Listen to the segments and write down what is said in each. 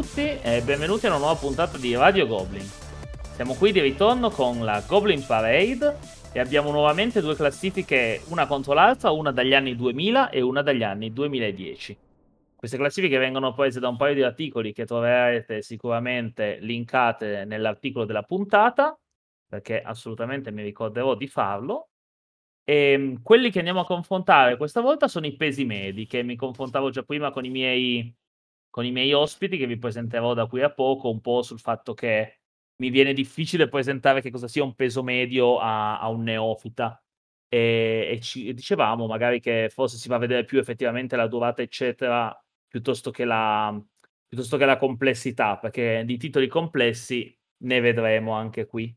Tutti e benvenuti a una nuova puntata di Radio Goblin. Siamo qui di ritorno con la Goblin Parade e abbiamo nuovamente due classifiche, una contro l'altra, una dagli anni 2000 e una dagli anni 2010. Queste classifiche vengono prese da un paio di articoli che troverete sicuramente linkate nell'articolo della puntata, perché assolutamente mi ricorderò di farlo. E ehm, quelli che andiamo a confrontare questa volta sono i pesi medi, che mi confrontavo già prima con i miei con i miei ospiti che vi presenterò da qui a poco, un po' sul fatto che mi viene difficile presentare che cosa sia un peso medio a, a un neofita. E, e, ci, dicevamo magari che forse si va a vedere più effettivamente la durata, eccetera, piuttosto che la, piuttosto che la complessità, perché di titoli complessi ne vedremo anche qui.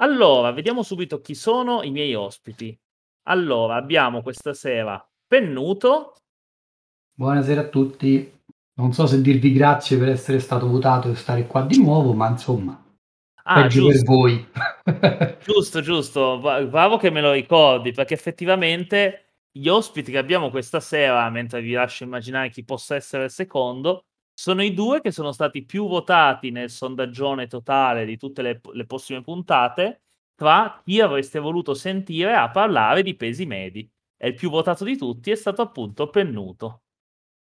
Allora, vediamo subito chi sono i miei ospiti. Allora, abbiamo questa sera Pennuto. Buonasera a tutti. Non so se dirvi grazie per essere stato votato e stare qua di nuovo, ma insomma, ah, peggio giusto. per voi. giusto, giusto, bravo che me lo ricordi, perché effettivamente gli ospiti che abbiamo questa sera, mentre vi lascio immaginare chi possa essere il secondo, sono i due che sono stati più votati nel sondaggione totale di tutte le, le prossime puntate tra chi avreste voluto sentire a parlare di pesi medi. E il più votato di tutti è stato appunto Pennuto.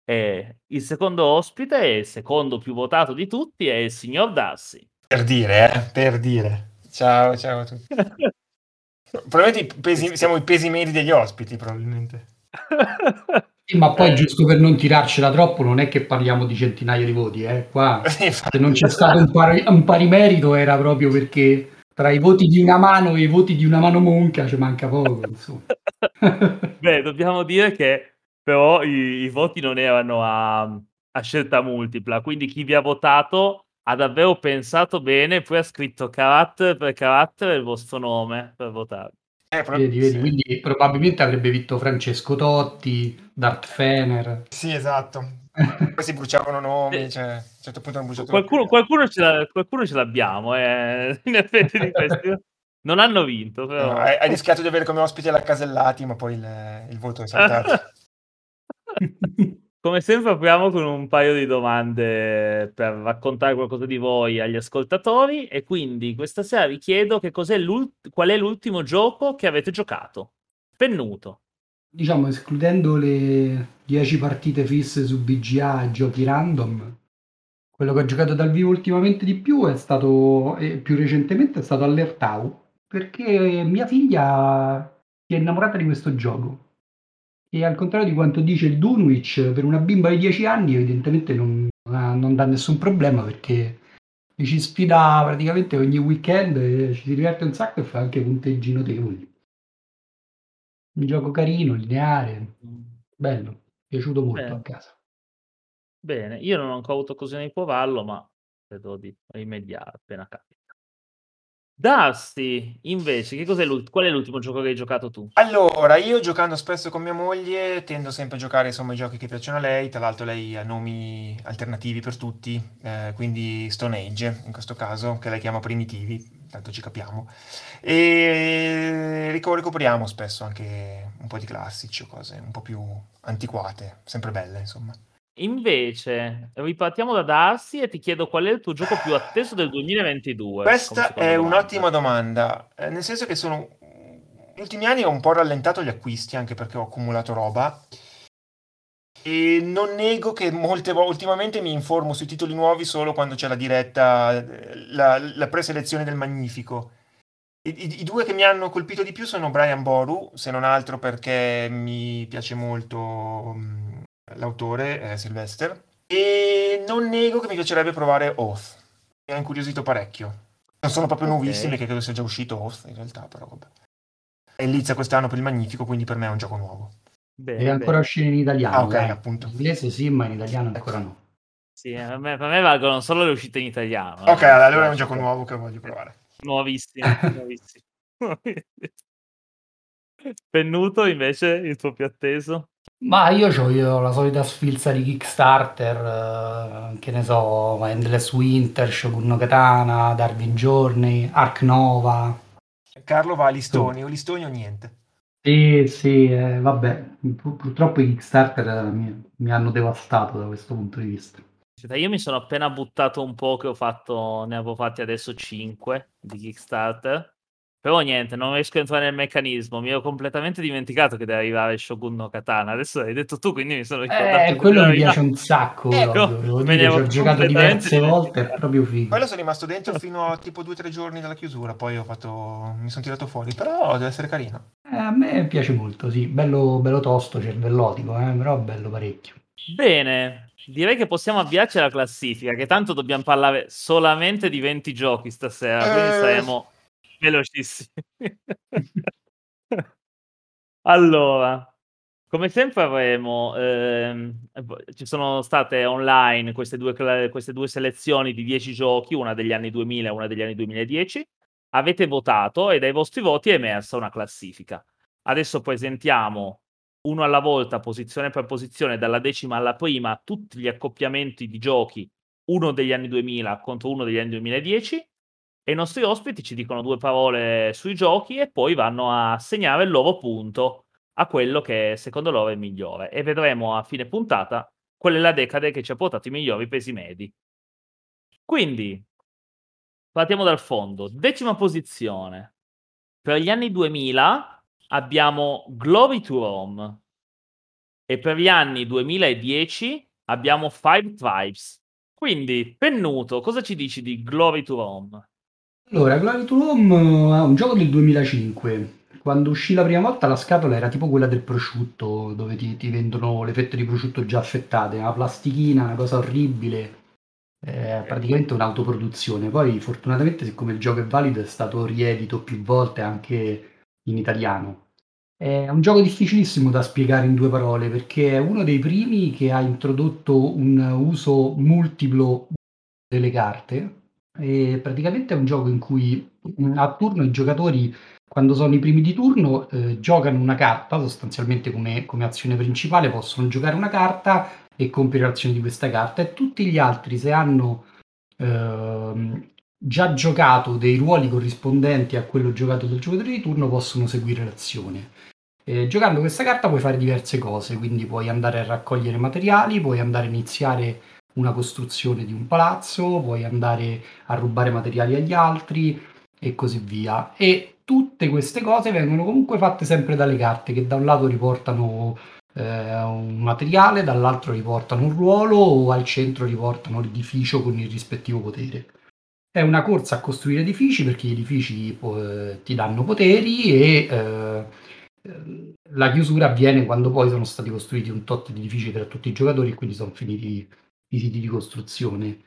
E il secondo ospite, il secondo più votato di tutti, è il signor Darsi. Per dire, eh? per dire. Ciao, ciao a tutti. probabilmente i pesi, siamo i pesi medi degli ospiti, probabilmente. Sì, ma poi eh. giusto per non tirarcela troppo, non è che parliamo di centinaia di voti, eh? Qua se non c'è stato un pari, un pari merito era proprio perché tra i voti di una mano e i voti di una mano monca ci manca poco. Beh, dobbiamo dire che però i, i voti non erano a, a, scelta multipla, quindi chi vi ha votato ha davvero pensato bene, poi ha scritto carattere per carattere il vostro nome per votare. Eh, vedi, vedi, quindi probabilmente avrebbe vinto Francesco Totti, Dart Fener. Sì, esatto. Poi si bruciavano nomi, cioè, a un certo punto hanno bruciato qualcuno, qualcuno, ce qualcuno, ce l'abbiamo, eh. in effetti di questi. Non hanno vinto, però. No, hai, hai, rischiato di avere come ospite la Casellati, ma poi il, il voto è saltato. Come sempre apriamo con un paio di domande per raccontare qualcosa di voi agli ascoltatori e quindi questa sera vi chiedo qual è l'ultimo gioco che avete giocato. Pennuto. Diciamo, escludendo le 10 partite fisse su BGA e giochi random, quello che ho giocato dal vivo ultimamente di più è stato, e più recentemente, è stato Allertau, perché mia figlia si è innamorata di questo gioco e al contrario di quanto dice il Dunwich, per una bimba di 10 anni evidentemente non, non dà nessun problema perché ci sfida praticamente ogni weekend, e ci si diverte un sacco e fa anche punteggi notevoli. Un gioco carino, lineare, bello, piaciuto molto Bene. a casa. Bene, io non ho ancora avuto occasione di provarlo, ma credo di rimediare appena capita. Dusty, invece, che cos'è qual è l'ultimo gioco che hai giocato tu? Allora, io giocando spesso con mia moglie tendo sempre a giocare insomma i giochi che piacciono a lei, tra l'altro lei ha nomi alternativi per tutti, eh, quindi Stone Age in questo caso, che lei chiama primitivi, tanto ci capiamo, e recuperiamo spesso anche un po' di classici o cose un po' più antiquate, sempre belle insomma. Invece, ripartiamo da Darsi e ti chiedo qual è il tuo gioco più atteso del 2022? Questa è domanda. un'ottima domanda, eh, nel senso che sono... Negli ultimi anni ho un po' rallentato gli acquisti, anche perché ho accumulato roba. E non nego che molte volte, ultimamente mi informo sui titoli nuovi solo quando c'è la diretta, la, la preselezione del Magnifico. I, i, I, due che mi hanno colpito di più sono Brian Boru, se non altro perché mi piace molto l'autore è Sylvester, e non nego che mi piacerebbe provare Oath. Mi ha incuriosito parecchio. Non sono proprio okay. nuovissimi perché credo sia già uscito Oath in realtà, però vabbè. E inizia quest'anno per il Magnifico, quindi per me è un gioco nuovo. Bene, Deve ancora uscire in italiano. Ah, ok, eh. appunto. In inglese sì, ma in italiano ancora no. Sì, per me, per me valgono solo le uscite in italiano. Ok, eh. allora è un gioco nuovo che voglio provare. Nuovissimo, nuovissimo. Pennuto invece, il tuo più atteso? Ma io ho la solita sfilza di Kickstarter, eh, che ne so, Endless Winter, Shogun Katana, Darwin Journey, Ark Nova. Carlo va a listoni, o listoni o niente. Sì, sì, eh, vabbè, purtroppo i Kickstarter mi, mi hanno devastato da questo punto di vista. Io mi sono appena buttato un po' che ho fatto, ne avevo fatti adesso 5 di Kickstarter. Però niente, non riesco a entrare nel meccanismo. Mi ero completamente dimenticato che deve arrivare Shogun no Katana. Adesso l'hai detto tu, quindi mi sono ricordato. Eh, quello mi piace un sacco. Eh, no, me ne ho giocato diverse volte, è proprio figo. Quello sono rimasto dentro fino a tipo 2-3 giorni dalla chiusura. Poi ho fatto. mi sono tirato fuori. Però deve essere carino. Eh, a me piace molto, sì. Bello, bello tosto, cervellotico, eh? però bello parecchio. Bene, direi che possiamo avviarci alla classifica, che tanto dobbiamo parlare solamente di 20 giochi stasera, quindi eh... saremo velocissimi. allora, come sempre avremo, ehm, ci sono state online queste due, queste due selezioni di 10 giochi, una degli anni 2000 e una degli anni 2010. Avete votato e dai vostri voti è emersa una classifica. Adesso presentiamo uno alla volta, posizione per posizione, dalla decima alla prima, tutti gli accoppiamenti di giochi, uno degli anni 2000 contro uno degli anni 2010 e i nostri ospiti ci dicono due parole sui giochi e poi vanno a assegnare il loro punto a quello che secondo loro è il migliore. E vedremo a fine puntata qual è la decade che ci ha portato i migliori pesi medi. Quindi, partiamo dal fondo. Decima posizione. Per gli anni 2000 abbiamo Glory to Rome. E per gli anni 2010 abbiamo Five Tribes. Quindi, Pennuto, cosa ci dici di Glory to Rome? Allora, Glory to Home è un gioco del 2005. Quando uscì la prima volta la scatola era tipo quella del prosciutto, dove ti, ti vendono le fette di prosciutto già affettate, una plastichina, una cosa orribile, è praticamente un'autoproduzione. Poi fortunatamente siccome il gioco è valido è stato riedito più volte anche in italiano. È un gioco difficilissimo da spiegare in due parole perché è uno dei primi che ha introdotto un uso multiplo delle carte e praticamente è un gioco in cui a turno i giocatori, quando sono i primi di turno, eh, giocano una carta, sostanzialmente come, come azione principale, possono giocare una carta e compiere l'azione di questa carta e tutti gli altri, se hanno eh, già giocato dei ruoli corrispondenti a quello giocato dal giocatore di turno, possono seguire l'azione. Eh, giocando questa carta puoi fare diverse cose, quindi puoi andare a raccogliere materiali, puoi andare a iniziare una costruzione di un palazzo, puoi andare a rubare materiali agli altri e così via. E tutte queste cose vengono comunque fatte sempre dalle carte che da un lato riportano eh, un materiale, dall'altro riportano un ruolo o al centro riportano l'edificio con il rispettivo potere. È una corsa a costruire edifici perché gli edifici eh, ti danno poteri e eh, la chiusura avviene quando poi sono stati costruiti un tot di edifici tra tutti i giocatori e quindi sono finiti i siti di costruzione.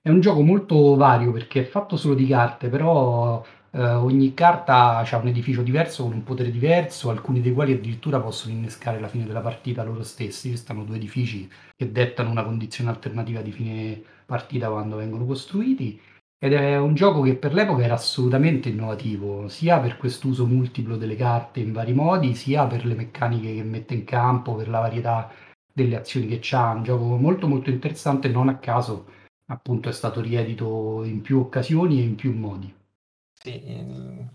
È un gioco molto vario perché è fatto solo di carte, però eh, ogni carta ha un edificio diverso con un potere diverso, alcuni dei quali addirittura possono innescare la fine della partita loro stessi. Questi due edifici che dettano una condizione alternativa di fine partita quando vengono costruiti. Ed è un gioco che per l'epoca era assolutamente innovativo, sia per quest'uso multiplo delle carte in vari modi, sia per le meccaniche che mette in campo, per la varietà delle azioni che c'ha, un gioco molto molto interessante, non a caso appunto è stato riedito in più occasioni e in più modi. Sì, il...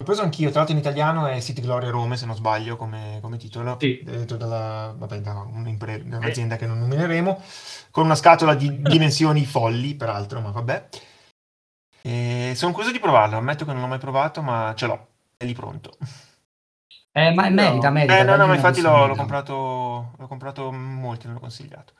L'ho preso anch'io, tra l'altro in italiano è City Gloria Rome, se non sbaglio, come, come titolo, sì. dentro dalla, vabbè, da, un'azienda che non nomineremo, con una scatola di dimensioni folli, peraltro, ma vabbè. E sono curioso di provarlo, ammetto che non l'ho mai provato, ma ce l'ho, è lì pronto. Eh, ma merita, merita. Eh, no, no, ma infatti l'ho, l'ho, comprato, l'ho comprato molti, non l'ho consigliato.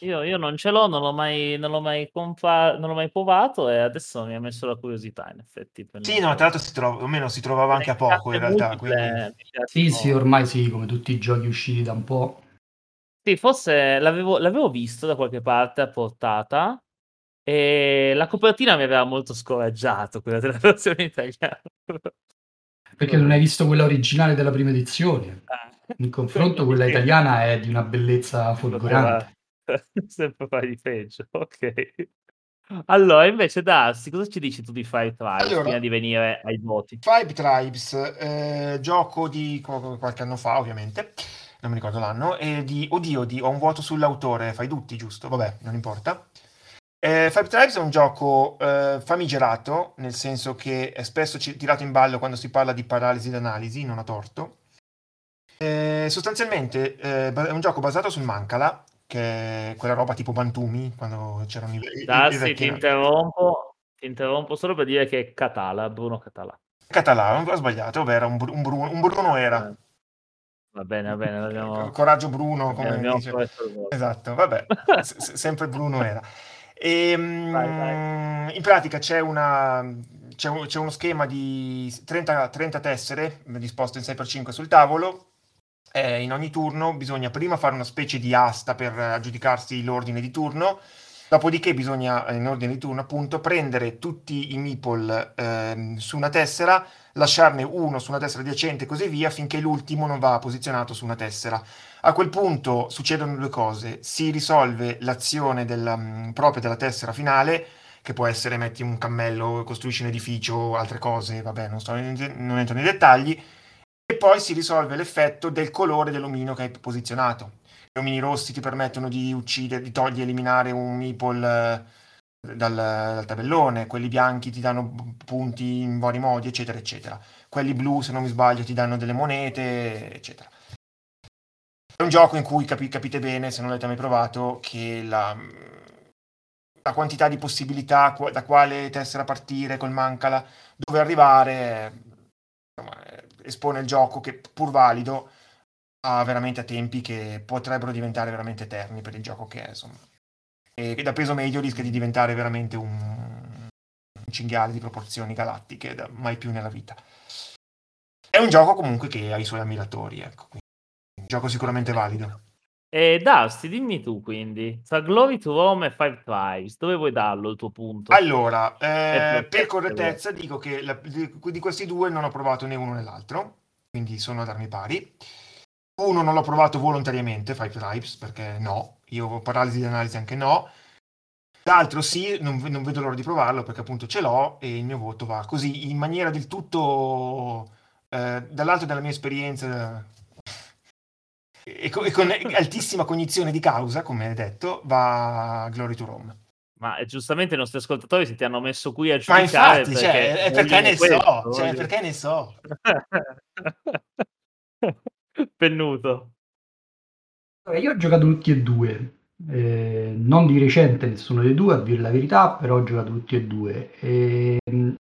Io, io, non ce l'ho, non l'ho mai, non l'ho mai, compa- non l'ho mai provato e adesso mi ha messo la curiosità, in effetti. Sì, no, tra l'altro si trova, o meno si trovava anche a poco in realtà. Quindi... Sì, sì, ormai sì, come tutti i giochi usciti da un po'. Sì, forse l'avevo, l'avevo visto da qualche parte a portata e la copertina mi aveva molto scoraggiato, quella della versione italiana. Perché non hai visto quella originale della prima edizione. Ah. In confronto quella italiana è di una bellezza folgorante. Sempre fai di peggio, ok. Allora, invece, Darsi, cosa ci dici tu di Five Tribes allora, prima di venire ai voti? Five Tribes, eh, gioco di qualche anno fa, ovviamente, non mi ricordo l'anno, e di, oddio, di, ho un voto sull'autore, fai tutti, giusto? Vabbè, non importa. Eh, Five Tribes è un gioco eh, famigerato, nel senso che è spesso c- tirato in ballo quando si parla di paralisi d'analisi, non a torto. Eh, sostanzialmente eh, è un gioco basato sul Mancala, che è quella roba tipo Bantumi, quando c'erano i, Dassi, i ti interrompo, ti interrompo solo per dire che è Catala, Bruno Catala. Català, ho sbagliato, vabbè, era un, un, Bruno, un Bruno era. Va bene, va bene. Abbiamo... Coraggio Bruno, come dice. Esatto, vabbè, s- sempre Bruno era. E, ehm, vai, vai. In pratica c'è, una, c'è, un, c'è uno schema di 30, 30, tessere disposto in 6x5 sul tavolo. Eh, in ogni turno bisogna prima fare una specie di asta per aggiudicarsi l'ordine di turno Dopodiché bisogna, in ordine di turno, appunto, prendere tutti i meeple eh, su una tessera, lasciarne uno su una tessera adiacente e così via, finché l'ultimo non va posizionato su una tessera. A quel punto succedono due cose. Si risolve l'azione della, mm, propria della tessera finale, che può essere metti un cammello, costruisci un edificio, altre cose, vabbè, non, sto, non entro nei dettagli, e poi si risolve l'effetto del colore dell'omino che hai posizionato omini rossi ti permettono di uccidere, di togliere, eliminare un meeple eh, dal, dal, tabellone, quelli bianchi ti danno punti in vari modi, eccetera, eccetera. Quelli blu, se non mi sbaglio, ti danno delle monete, eccetera. È un gioco in cui capi, capite bene, se non l'avete mai provato, che la, la quantità di possibilità, da quale tessera partire, col mancala, dove arrivare, insomma, espone il gioco che pur valido a veramente a tempi che potrebbero diventare veramente eterni per il gioco che è, insomma. E da peso medio rischia di diventare veramente un, un cinghiale di proporzioni galattiche, da, mai più nella vita. È un gioco comunque che ha i suoi ammiratori, ecco. un gioco sicuramente valido. E Dusty, dimmi tu quindi, tra Glory to Rome e Five Tribes, dove vuoi darlo il tuo punto? Allora, eh, per correttezza dico che la, di, di, questi due non ho provato né uno né l'altro, quindi sono ad armi pari. Uno non l'ho provato volontariamente, Five Tribes, perché no, io ho paralisi di analisi anche no. L'altro sì, non, non, vedo l'ora di provarlo perché appunto ce l'ho e il mio voto va così in maniera del tutto eh, dall'alto della mia esperienza e con, e con altissima cognizione di causa, come detto, va Glory to Rome. Ma eh, giustamente i nostri ascoltatori si ti hanno messo qui a giudicare. Ma infatti, cioè, perché, cioè, è perché ne so, cioè, perché ne so. Pennuto. Io ho giocato tutti e due, eh, non di recente nessuno dei due, a dire la verità, però ho giocato tutti e due. E, mm,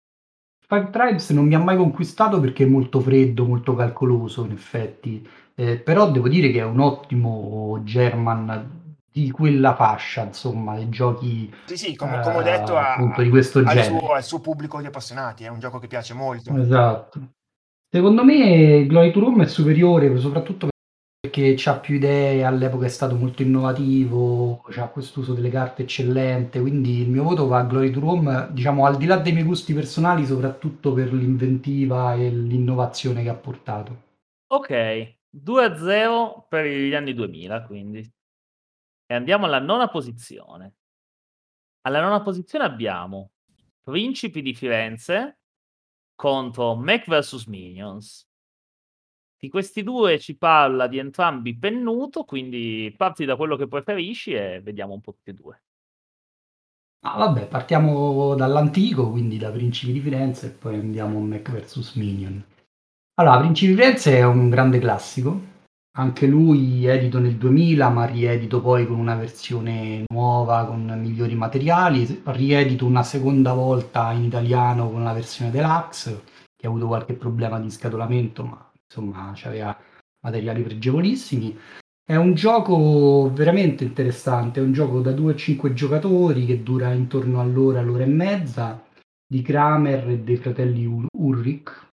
Five Tribes non mi ha mai conquistato perché è molto freddo, molto calcoloso in effetti, eh, però devo dire che è un ottimo German di quella fascia, insomma, dei giochi sì, sì, come, come ho detto, uh, appunto, di questo genere. Suo, al suo pubblico di appassionati, è un gioco che piace molto. Esatto. Secondo me Glory to Rome è superiore, soprattutto perché ha più idee, all'epoca è stato molto innovativo, ha quest'uso delle carte eccellente, quindi il mio voto va a Glory to Rome, diciamo al di là dei miei gusti personali, soprattutto per l'inventiva e l'innovazione che ha portato. Ok, 2-0 per gli anni 2000, quindi. E andiamo alla nona posizione. Alla nona posizione abbiamo Principi di Firenze, contro Mac vs Minions. Di questi due ci parla di entrambi Pennuto, quindi parti da quello che preferisci e vediamo un po' tutti e due. Ah, vabbè, partiamo dall'antico, quindi da Principi di Firenze e poi andiamo a Mac vs Minion. Allora, Principi di Firenze è un grande classico, anche lui edito nel 2000, ma riedito poi con una versione nuova, con migliori materiali, riedito una seconda volta in italiano con la versione deluxe, che ha avuto qualche problema di scatolamento, ma insomma aveva materiali pregevolissimi. È un gioco veramente interessante, è un gioco da 2 a 5 giocatori che dura intorno all'ora, all'ora e mezza, di Kramer e dei fratelli Ulrich,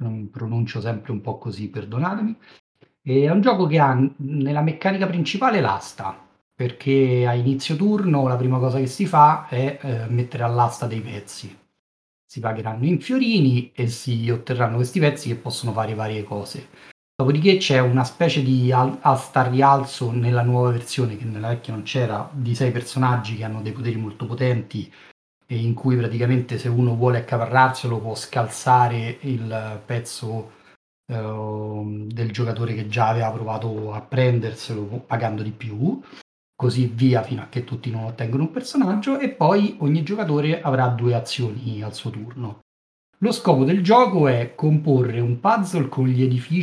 non pronuncio sempre un po' così, perdonatemi. È un gioco che ha nella meccanica principale l'asta, perché a inizio turno la prima cosa che si fa è eh, mettere all'asta dei pezzi. Si pagheranno in fiorini e si otterranno questi pezzi che possono fare varie cose. Dopodiché c'è una specie di asta rialzo nella nuova versione, che nella vecchia non c'era, di sei personaggi che hanno dei poteri molto potenti e in cui praticamente se uno vuole accaparrarselo può scalzare il pezzo del giocatore che già aveva provato a prenderselo pagando di più, così via fino a che tutti non ottengono un personaggio e poi ogni giocatore avrà due azioni al suo turno. Lo scopo del gioco è comporre un puzzle con gli edifici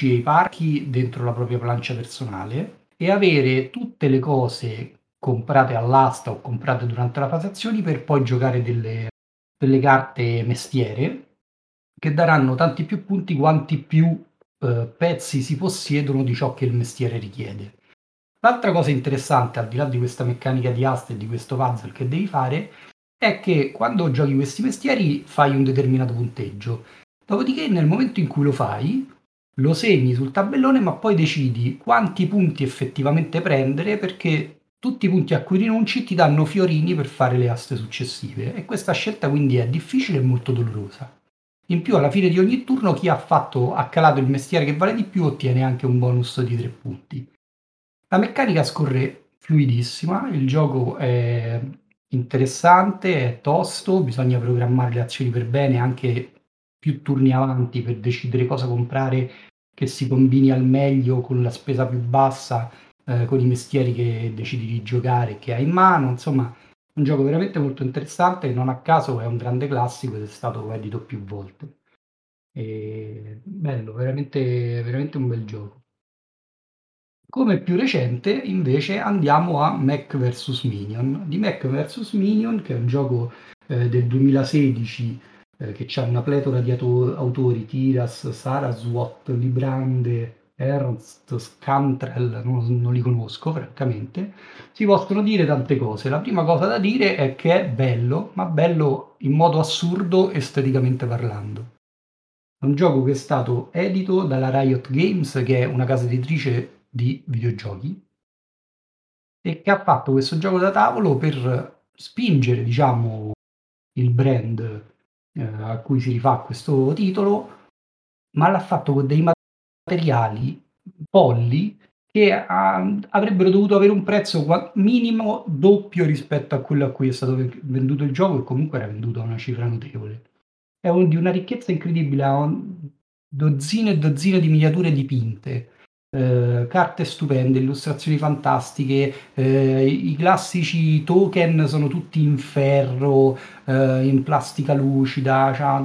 e i parchi dentro la propria plancia personale e avere tutte le cose comprate all'asta o comprate durante la fase azioni per poi giocare delle, delle carte mestiere che daranno tanti più punti quanti più eh, pezzi si possiedono di ciò che il mestiere richiede. L'altra cosa interessante, al di là di questa meccanica di asta e di questo puzzle che devi fare, è che quando giochi questi mestieri fai un determinato punteggio. Dopodiché, nel momento in cui lo fai, lo segni sul tabellone, ma poi decidi quanti punti effettivamente prendere perché tutti i punti a cui rinunci ti danno fiorini per fare le aste successive. E questa scelta quindi è difficile e molto dolorosa. In più, alla fine di ogni turno, chi ha, fatto, ha calato il mestiere che vale di più ottiene anche un bonus di 3 punti. La meccanica scorre fluidissima, il gioco è interessante, è tosto, bisogna programmare le azioni per bene anche più turni avanti per decidere cosa comprare che si combini al meglio con la spesa più bassa, eh, con i mestieri che decidi di giocare, che hai in mano, insomma un gioco veramente molto interessante, non a caso è un grande classico ed è stato edito più volte. E bello, veramente, veramente un bel gioco. Come più recente, invece, andiamo a Mac vs Minion. Di Mac vs Minion, che è un gioco eh, del 2016 eh, che ha una pletora di auto- autori, Tiras, Saraswat, Librande, Ernst, Scantrell, non, non, li conosco francamente, si possono dire tante cose. La prima cosa da dire è che è bello, ma bello in modo assurdo esteticamente parlando. È un gioco che è stato edito dalla Riot Games, che è una casa editrice di videogiochi e che ha fatto questo gioco da tavolo per spingere, diciamo, il brand eh, a cui si rifà questo titolo, ma l'ha fatto con dei materiali polli che ha, avrebbero dovuto avere un prezzo minimo doppio rispetto a quello a cui è stato venduto il gioco e comunque era venduto a una cifra notevole. È un, di una ricchezza incredibile, ha dozzine e dozzine di miniature dipinte, eh, carte stupende, illustrazioni fantastiche, eh, i classici token sono tutti in ferro, eh, in plastica lucida, cioè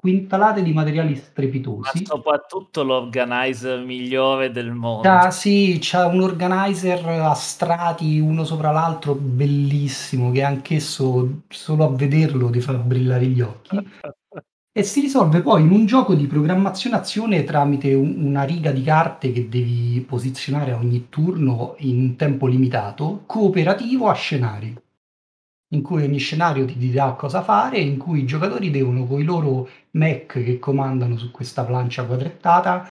quintalate di materiali strepitosi. Ma soprattutto l'organizer migliore del mondo. Ah, sì, c'è un organizer a strati uno sopra l'altro bellissimo che anch'esso solo a vederlo ti fa brillare gli occhi. e si risolve poi in un gioco di programmazione azione tramite un, una riga di carte che devi posizionare a ogni turno in un tempo limitato, cooperativo a scenari, in cui ogni scenario ti dirà cosa fare, in cui i giocatori devono con i loro mech che comandano su questa plancia quadrettata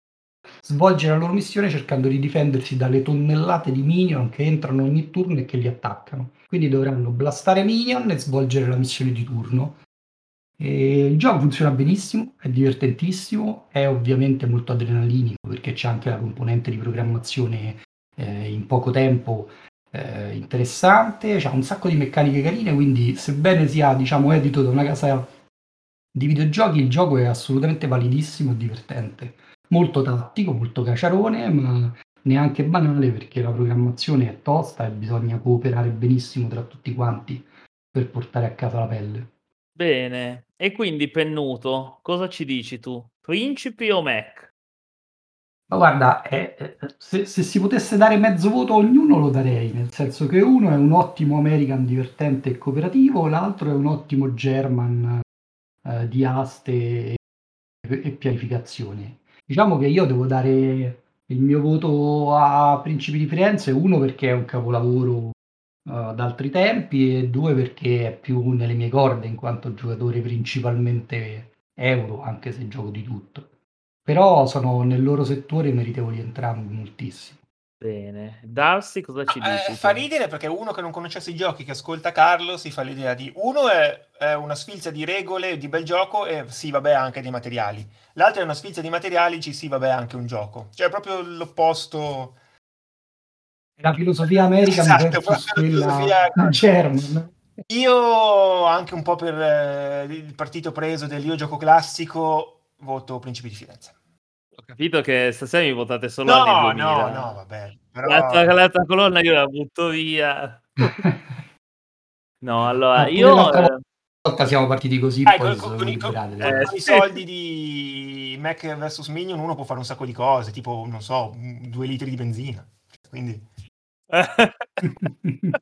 svolgere la loro missione cercando di difendersi dalle tonnellate di minion che entrano ogni turno e che li attaccano. Quindi dovranno blastare minion e svolgere la missione di turno e il gioco funziona benissimo, è divertentissimo, è ovviamente molto adrenalinico perché c'è anche la componente di programmazione eh, in poco tempo eh, interessante, c'ha un sacco di meccaniche carine, quindi sebbene sia diciamo edito da una casa di videogiochi, il gioco è assolutamente validissimo e divertente. Molto tattico, molto caciarone, ma neanche banale perché la programmazione è tosta e bisogna cooperare benissimo tra tutti quanti per portare a casa la pelle. Bene, e quindi Pennuto, cosa ci dici tu? Principi o Mac? Ma guarda, eh, eh, se, se, si potesse dare mezzo voto a ognuno lo darei, nel senso che uno è un ottimo American divertente e cooperativo, l'altro è un ottimo German eh, di aste e, e pianificazione. Diciamo che io devo dare il mio voto a Principi di Firenze, uno perché è un capolavoro uh, da altri tempi e due perché è più nelle mie corde in quanto giocatore principalmente euro, anche se gioco di tutto. Però sono nel loro settore meritevoli entrambi moltissimo. Bene, Darcy cosa ci dici? Eh, fa ridere perché uno che non conoscesse i giochi, che ascolta Carlo, si fa l'idea di uno è, è, una sfilza di regole, di bel gioco e sì, vabbè, anche dei materiali. L'altro è una sfilza di materiali, ci sì, vabbè, anche un gioco. Cioè, proprio l'opposto la filosofia americana esatto, versus quella German. Io, anche un po' per eh, il partito preso del io gioco classico, voto Principi di Firenze. Ho capito che stasera mi votate solo no, anni 2000. No, no, vabbè. Però... L'altra, l'altra colonna io la butto via. no, allora, io... L'altra volta siamo partiti così, eh, poi con, con, i, con, eh, con i soldi di Mac vs Minion uno può fare un sacco di cose, tipo, non so, due litri di benzina. quindi...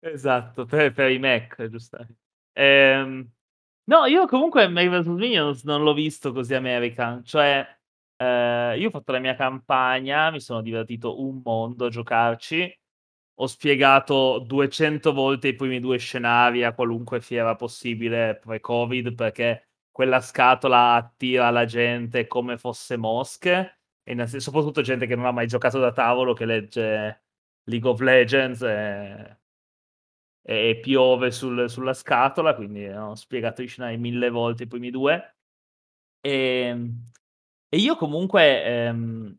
esatto, per, per, i Mac, giusto. Ehm, no, io comunque vs. Minions non l'ho visto così American, cioè eh, io ho fatto la mia campagna, mi sono divertito un mondo a giocarci, ho spiegato 200 volte i primi due scenari a qualunque fiera possibile pre-Covid perché quella scatola attira la gente come fosse mosche, e soprattutto gente che non ha mai giocato da tavolo, che legge League of Legends e, e piove sul, sulla scatola, quindi ho spiegato i mille volte i primi due. E, ehm, e io comunque ehm,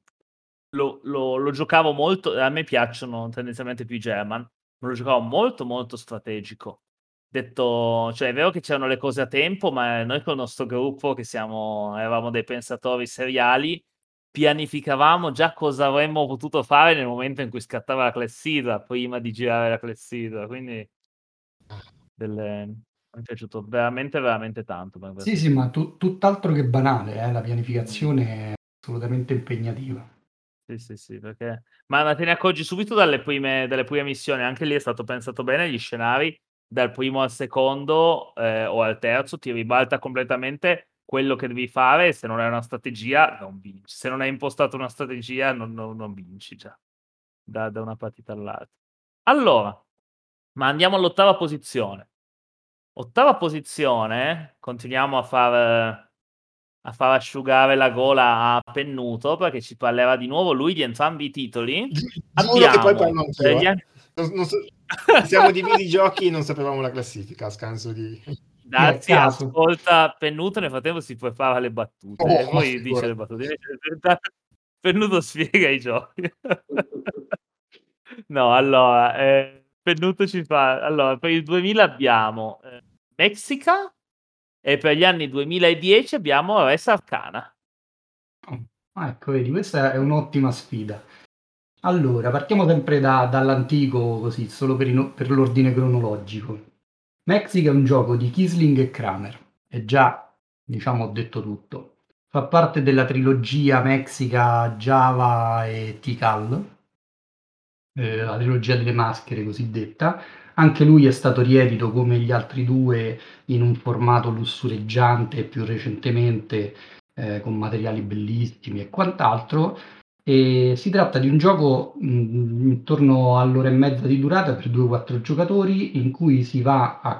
lo, lo, lo, giocavo molto, a me piacciono tendenzialmente più i German, ma lo giocavo molto molto strategico detto, cioè è vero che c'erano le cose a tempo, ma noi con il nostro gruppo, che siamo, eravamo dei pensatori seriali, pianificavamo già cosa avremmo potuto fare nel momento in cui scattava la clessidra, prima di girare la clessidra, quindi delle... mi è piaciuto veramente, veramente tanto. Sì, sì, ma tu, tutt'altro che banale, eh? la pianificazione è assolutamente impegnativa. Sì, sì, sì, perché... Ma, ma te ne accorgi subito dalle prime, dalle prime missioni, anche lì è stato pensato bene, gli scenari, dal primo al secondo eh, o al terzo ti ribalta completamente quello che devi fare. Se non è una strategia, non vinci. Se non hai impostato una strategia, non, non, non vinci già da, da una partita all'altra. Allora, ma andiamo all'ottava posizione. Ottava posizione, continuiamo a far, a far asciugare la gola a Pennuto perché ci parlerà di nuovo lui di entrambi i titoli. Abbiamo. Eh? Non, non so, siamo divisi i giochi e non sapevamo la classifica a scanso di... Dazzi ascolta Pennuto, nel frattempo si prepara le battute. Oh, e poi dice le battute. Pennuto spiega i giochi. no, allora, eh, Pennuto ci fa... Allora, per il 2000 abbiamo eh, Mexica e per gli anni 2010 abbiamo Res Arcana. Oh, ecco, vedi, questa è un'ottima sfida. Allora, partiamo sempre da- dall'antico, così, solo per, in- per l'ordine cronologico. Mexic è un gioco di Kisling e Kramer, e già, diciamo, ho detto tutto. Fa parte della trilogia Mexica, Java e Tikal, eh, la trilogia delle maschere cosiddetta. Anche lui è stato riedito come gli altri due in un formato lussureggiante più recentemente eh, con materiali bellissimi e quant'altro e si tratta di un gioco mh, mm, intorno all'ora e mezza di durata per 2-4 giocatori in cui si va a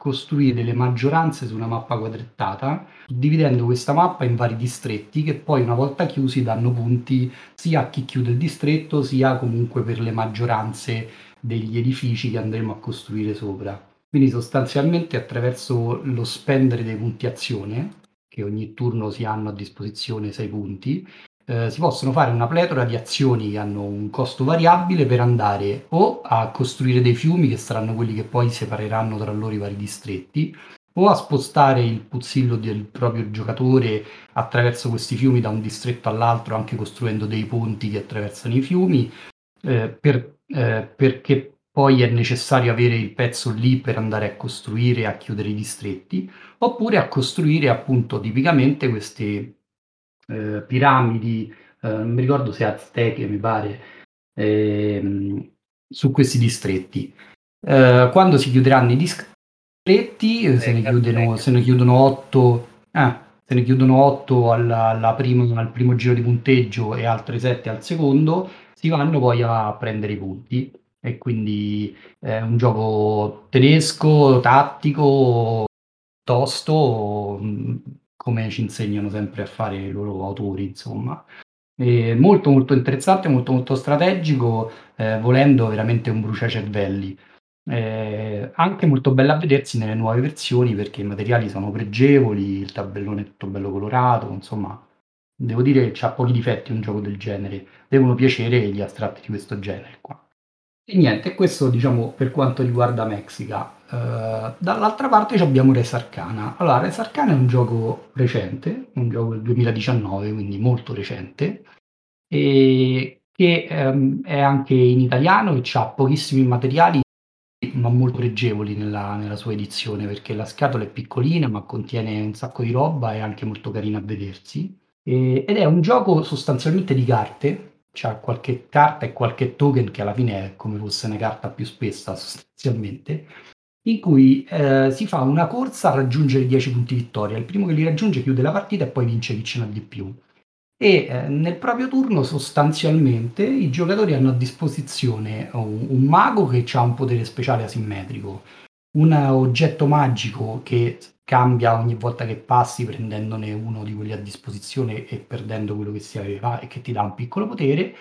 costruire delle maggioranze su una mappa quadrettata, dividendo questa mappa in vari distretti che poi una volta chiusi danno punti sia a chi chiude il distretto sia comunque per le maggioranze degli edifici che andremo a costruire sopra. Quindi sostanzialmente attraverso lo spendere dei punti azione, che ogni turno si hanno a disposizione 6 punti, eh, si possono fare una pletora di azioni che hanno un costo variabile per andare o a costruire dei fiumi che saranno quelli che poi separeranno tra loro i vari distretti o a spostare il puzzillo del proprio giocatore attraverso questi fiumi da un distretto all'altro anche costruendo dei ponti che attraversano i fiumi eh, per, eh, perché poi è necessario avere il pezzo lì per andare a costruire e a chiudere i distretti oppure a costruire appunto tipicamente queste eh, piramidi, eh, non mi ricordo se azteche, mi pare, ehm, su questi distretti. Eh, quando si chiuderanno i distretti, eh, se ne, chiudono, se ne chiudono 8, ah, se ne chiudono 8 alla, alla prima, al primo giro di punteggio e altre 7 al secondo, si vanno poi a prendere i punti. E quindi è un gioco tedesco, tattico, tosto, come ci insegnano sempre a fare i loro autori, insomma. E molto molto interessante, molto molto strategico, eh, volendo veramente un bruciacervelli. Eh, anche molto bella a vedersi nelle nuove versioni perché i materiali sono pregevoli, il tabellone è tutto bello colorato, insomma, devo dire che ha pochi difetti un gioco del genere, devono piacere gli astratti di questo genere qua. E niente, questo diciamo per quanto riguarda Mexica. Uh, dall'altra parte abbiamo Res Arcana. Allora, Res Arcana è un gioco recente, un gioco del 2019, quindi molto recente, e che um, è anche in italiano e ha pochissimi materiali, ma molto pregevoli nella, nella, sua edizione, perché la scatola è piccolina, ma contiene un sacco di roba e anche molto carina a vedersi. E, ed è un gioco sostanzialmente di carte, c'ha qualche carta e qualche token che alla fine è come fosse una carta più spessa sostanzialmente, in cui eh, si fa una corsa a raggiungere 10 punti vittoria. Il primo che li raggiunge chiude la partita e poi vince chi ce n'ha di più. E eh, nel proprio turno sostanzialmente i giocatori hanno a disposizione un, un mago che ha un potere speciale asimmetrico, un oggetto magico che cambia ogni volta che passi prendendone uno di quelli a disposizione e perdendo quello che si aveva e che ti dà un piccolo potere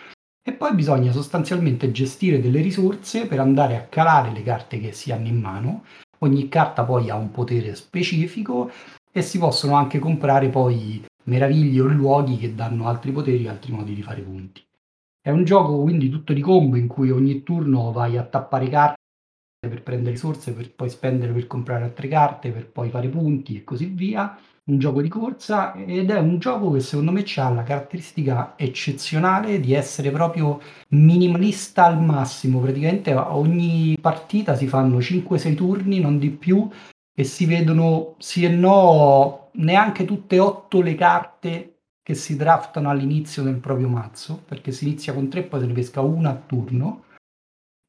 e poi bisogna sostanzialmente gestire delle risorse per andare a calare le carte che si hanno in mano ogni carta poi ha un potere specifico e si possono anche comprare poi meraviglie o luoghi che danno altri poteri altri modi di fare punti è un gioco quindi tutto di combo in cui ogni turno vai a tappare carte per prendere risorse, per poi spendere per comprare altre carte, per poi fare punti e così via. Un gioco di corsa ed è un gioco che secondo me ha la caratteristica eccezionale di essere proprio minimalista al massimo. Praticamente ogni partita si fanno 5-6 turni, non di più, e si vedono sì e no neanche tutte e otto le carte che si draftano all'inizio del proprio mazzo, perché si inizia con tre, poi se ne pesca una a turno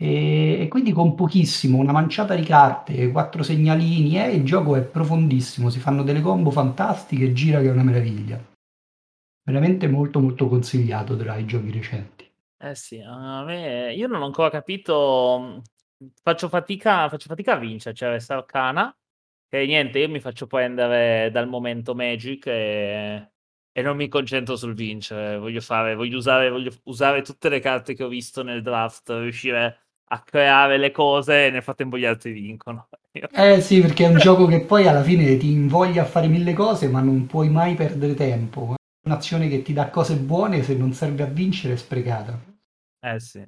e, e quindi con pochissimo, una manciata di carte, quattro segnalini, e eh, il gioco è profondissimo, si fanno delle combo fantastiche, gira che è una meraviglia. Veramente molto molto consigliato tra i giochi recenti. Eh sì, a me, io non ho ancora capito, faccio fatica, faccio fatica a vincere, cioè questa arcana, che niente, io mi faccio prendere dal momento Magic e, e non mi concentro sul vincere, voglio fare, voglio usare, voglio usare tutte le carte che ho visto nel draft, riuscire a creare le cose e nel frattempo gli altri vincono. Eh sì, perché è un gioco che poi alla fine ti invoglia a fare mille cose, ma non puoi mai perdere tempo. È un'azione che ti dà cose buone, se non serve a vincere è sprecata. Eh sì.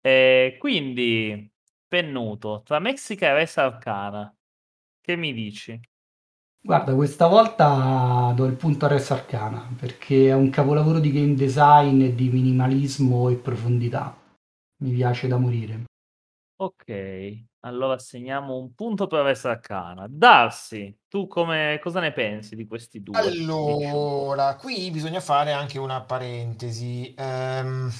E quindi, Pennuto, tra Mexica e Res Arcana, che mi dici? Guarda, questa volta do il punto a Res Arcana, perché è un capolavoro di game design, di minimalismo e profondità mi piace da morire. Ok, allora assegniamo un punto per Res Arcana. Darsi, tu come, cosa ne pensi di questi due? Allora, qui bisogna fare anche una parentesi. Ehm,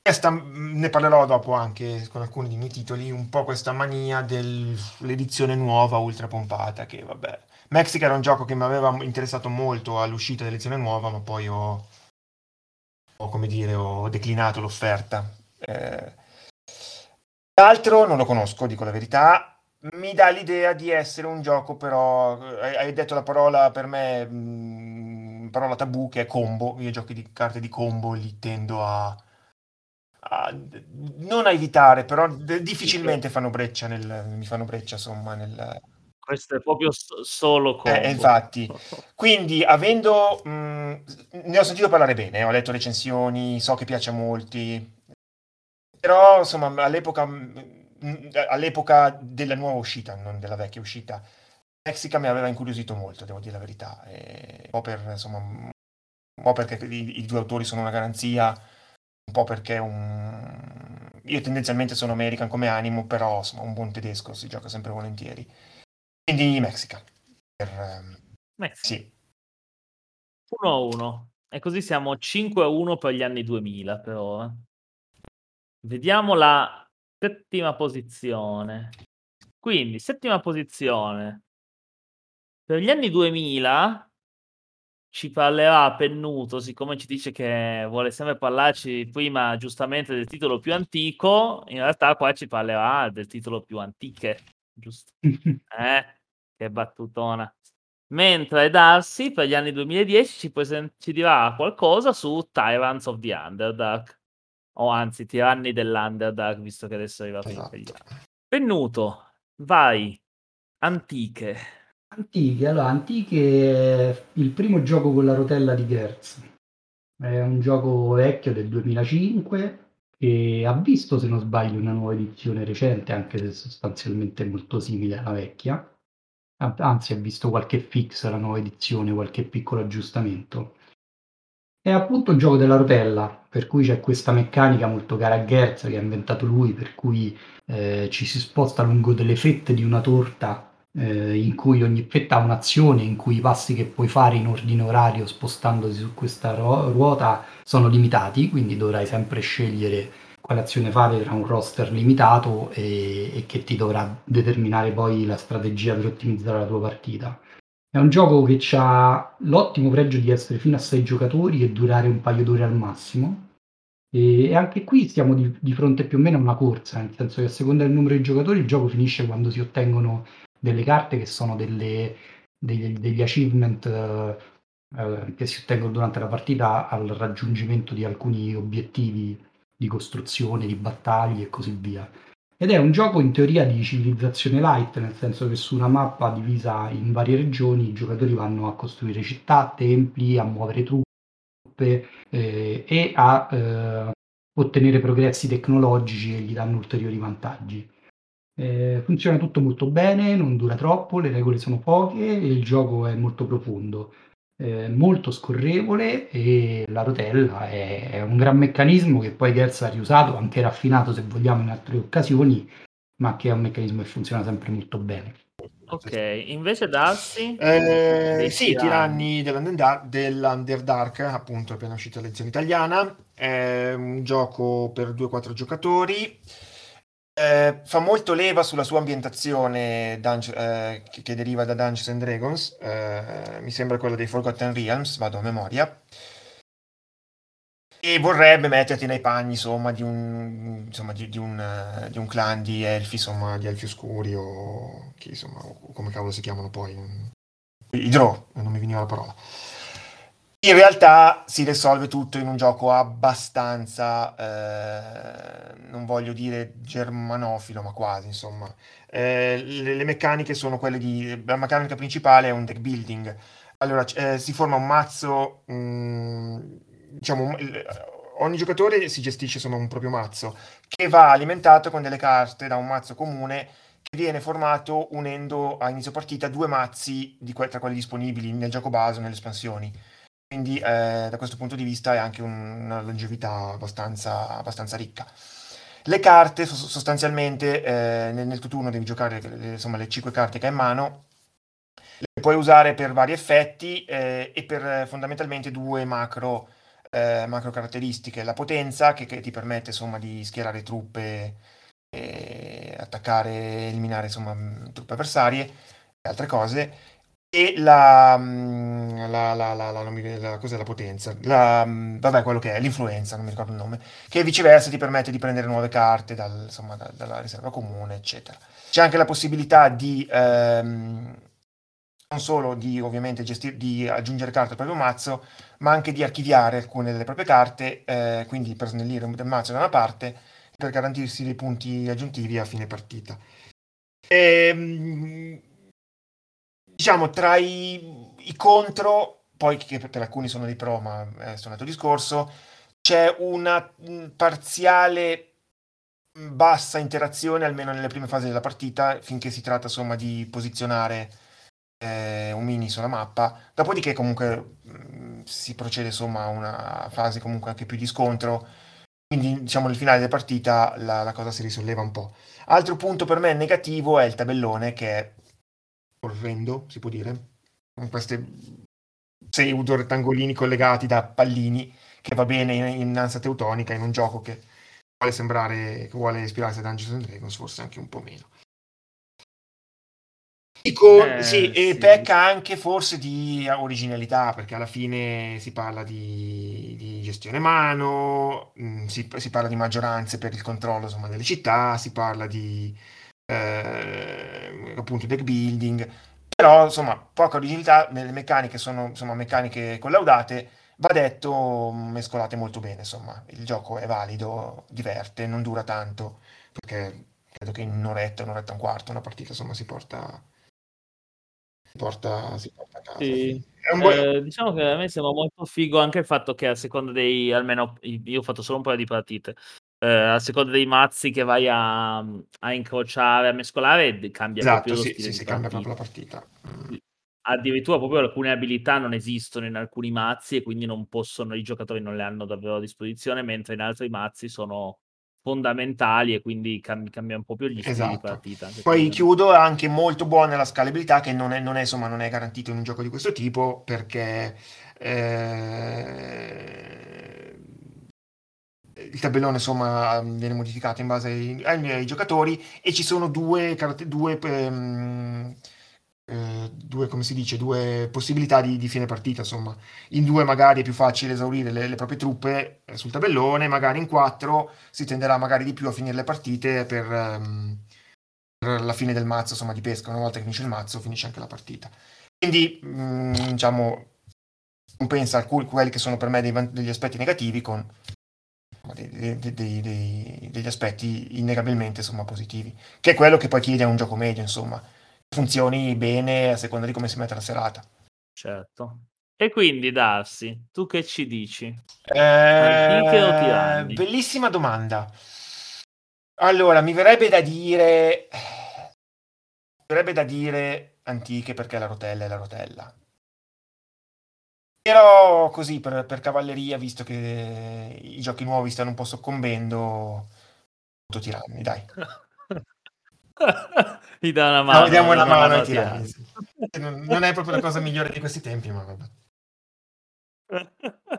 questa, mm, ne parlerò dopo anche con alcuni dei miei titoli, un po' questa mania dell'edizione nuova ultra pompata, che vabbè. Mexica era un gioco che mi aveva interessato molto all'uscita dell'edizione nuova, ma poi ho, come dire, ho declinato l'offerta. Eh, l'altro non lo conosco, dico la verità. Mi dà l'idea di essere un gioco, però. Hai detto la parola per me, mh, mm, parola tabù, che è combo. Io giochi di carte di combo li tendo a. a non a evitare, però difficilmente fanno breccia nel, mi fanno breccia, insomma, nel, questo è proprio solo combo. Eh, infatti. Quindi, avendo... Mh, ne ho sentito parlare bene, ho letto recensioni, so che piace a molti, però, insomma, all'epoca, mh, all'epoca della nuova uscita, non della vecchia uscita, Mexica mi aveva incuriosito molto, devo dire la verità. E un po' per, insomma, un po' perché i, i due autori sono una garanzia, un po' perché un... io tendenzialmente sono American come animo, però insomma un buon tedesco si gioca sempre volentieri. Quindi Mexica. Per, ehm, Mexica. Sì. 1-1. E così siamo 5-1 per gli anni 2000 per ora. Vediamo la settima posizione. Quindi, settima posizione. Per gli anni 2000 ci parlerà Pennuto, siccome ci dice che vuole sempre parlarci prima giustamente del titolo più antico, in realtà qua ci parlerà del titolo più antiche, giusto? eh? Che battutona. Mentre Darcy per gli anni 2010 ci, presen- ci dirà qualcosa su Tyrants of the Underdark. O anzi, Tiranni dell'Underdark, visto che adesso è arrivato esatto. in italiano. Pennuto, vai. Antiche. Antiche, allora, Antiche è il primo gioco con la rotella di Gertz. È un gioco vecchio del 2005 che ha visto, se non sbaglio, una nuova edizione recente, anche se sostanzialmente molto simile alla vecchia anzi ha visto qualche fix la nuova edizione, qualche piccolo aggiustamento. È appunto il gioco della rotella, per cui c'è questa meccanica molto cara a Gerz che ha inventato lui, per cui eh, ci si sposta lungo delle fette di una torta eh, in cui ogni fetta ha un'azione, in cui i passi che puoi fare in ordine orario spostandosi su questa ru- ruota sono limitati, quindi dovrai sempre scegliere quale azione fare tra un roster limitato e, e che ti dovrà determinare poi la strategia per ottimizzare la tua partita. È un gioco che ha l'ottimo pregio di essere fino a 6 giocatori e durare un paio d'ore al massimo. E anche qui siamo di, di, fronte più o meno a una corsa, nel senso che a seconda del numero di giocatori il gioco finisce quando si ottengono delle carte che sono delle, degli, degli achievement eh, che si ottengono durante la partita al raggiungimento di alcuni obiettivi di costruzione, di battaglie e così via. Ed è un gioco in teoria di civilizzazione light, nel senso che su una mappa divisa in varie regioni i giocatori vanno a costruire città, templi, a muovere truppe eh, e a eh, ottenere progressi tecnologici che gli danno ulteriori vantaggi. Eh, funziona tutto molto bene, non dura troppo, le regole sono poche e il gioco è molto profondo, eh, molto scorrevole e la rotella è, è, un gran meccanismo che poi Gertz ha riusato, anche raffinato se vogliamo in altre occasioni, ma che è un meccanismo che funziona sempre molto bene. Ok, invece Darsi? Eh, sì, tiranni dell'Underdark, appunto appena uscita l'edizione italiana, è un gioco per 2-4 giocatori eh, fa molto leva sulla sua ambientazione Dunge- eh, che, che, deriva da Dungeons and Dragons, eh, mi sembra quella dei Forgotten Realms, vado a memoria, e vorrebbe metterti nei panni insomma di un, insomma, di, di un, uh, di un clan di elfi, insomma, di elfi oscuri o, chi, insomma, come cavolo si chiamano poi, i Drow, non mi veniva la parola. In realtà si risolve tutto in un gioco abbastanza, eh, non voglio dire germanofilo, ma quasi, insomma. Eh, le, le, meccaniche sono quelle di... La meccanica principale è un deck building. Allora, eh, si forma un mazzo, mh, mm, diciamo, ogni giocatore si gestisce insomma un proprio mazzo, che va alimentato con delle carte da un mazzo comune viene formato unendo a inizio partita due mazzi que- tra quelli disponibili nel gioco base o nelle espansioni quindi eh, da questo punto di vista è anche un, una longevità abbastanza, abbastanza, ricca. Le carte sostanzialmente eh, nel, nel, turno devi giocare le, insomma, le 5 carte che hai in mano, le puoi usare per vari effetti eh, e per fondamentalmente due macro, eh, macro caratteristiche. La potenza che, che, ti permette insomma, di schierare truppe, attaccare, eliminare insomma, truppe avversarie e altre cose e la, mm, la, la, la, la, cos'è la potenza? La, mm, vabbè, quello che è l'influenza, non mi ricordo il nome, che viceversa ti permette di prendere nuove carte dal, insomma, da, dalla riserva comune, eccetera. C'è anche la possibilità di ehm, non solo di ovviamente gestir, di aggiungere carte al proprio mazzo, ma anche di archiviare alcune delle proprie carte, eh, quindi per snellire il mazzo da una parte per garantirsi dei punti aggiuntivi a fine partita. E, ehm, diciamo, tra i, i, contro, poi che per alcuni sono dei pro, ma è un altro discorso, c'è una parziale bassa interazione, almeno nelle prime fasi della partita, finché si tratta insomma di posizionare eh, un mini sulla mappa. Dopodiché comunque mh, si procede insomma a una fase comunque anche più di scontro. Quindi diciamo nel finale della partita la, la cosa si risolleva un po'. Altro punto per me negativo è il tabellone che è orrendo, si può dire, con questi pseudo rettangolini collegati da pallini, che va bene in, in ansia teutonica, in un gioco che vuole sembrare, che vuole ispirarsi a Dungeons and Dragons, forse anche un po' meno. Dico, eh, sì, e sì. pecca anche forse di originalità, perché alla fine si parla di, di gestione mano, mm, si, si, parla di maggioranze per il controllo insomma, delle città, si parla di eh, appunto deck building, però insomma poca originalità, le meccaniche sono insomma meccaniche collaudate, va detto mescolate molto bene, insomma il gioco è valido, diverte, non dura tanto, perché credo che in un'oretta, un'oretta e un quarto una partita insomma si porta si porta, si porta a casa. Sì. Buon... Eh, diciamo che a me sembra molto figo anche il fatto che a seconda dei almeno io ho fatto solo un paio di partite eh, a seconda dei mazzi che vai a, a incrociare, a mescolare, cambia esatto, proprio sì, sì, si cambia proprio la partita. Mm. Addirittura proprio alcune abilità non esistono in alcuni mazzi e quindi non possono, i giocatori non le hanno davvero a disposizione, mentre in altri mazzi sono fondamentali e quindi cambia, cambia un po' più gli stili Esatto. di partita. Poi chiudo, è anche molto buona la scalabilità che non è, non è, insomma, non è garantito in un gioco di questo tipo perché eh, il tabellone insomma viene modificato in base ai, ai, ai giocatori e ci sono due, due, ehm, eh, due, dice, due possibilità di, di, fine partita insomma. In due magari è più facile esaurire le, le proprie truppe eh, sul tabellone magari in quattro si tenderà magari di più a finire le partite per, ehm, per la fine del mazzo insomma di pesca. Una volta che finisce il mazzo finisce anche la partita. Quindi mh, diciamo compensa alcuni quelli che sono per me dei, degli aspetti negativi con dei, dei, dei, degli aspetti innegabilmente insomma, positivi, che è quello che poi chiede a un gioco medio, insomma, funzioni bene a seconda di come si mette la serata. Certo. E quindi, Darsi, tu che ci dici? Eh, bellissima domanda. Allora, mi verrebbe da dire... Mi verrebbe da dire antiche perché la rotella è la rotella. Però così per, per, cavalleria, visto che i giochi nuovi stanno un po' soccombendo, tiranni, dai. Gli dà una mano. No, diamo una mano ai tiranni. Non, non, è proprio la cosa migliore di questi tempi, ma vabbè.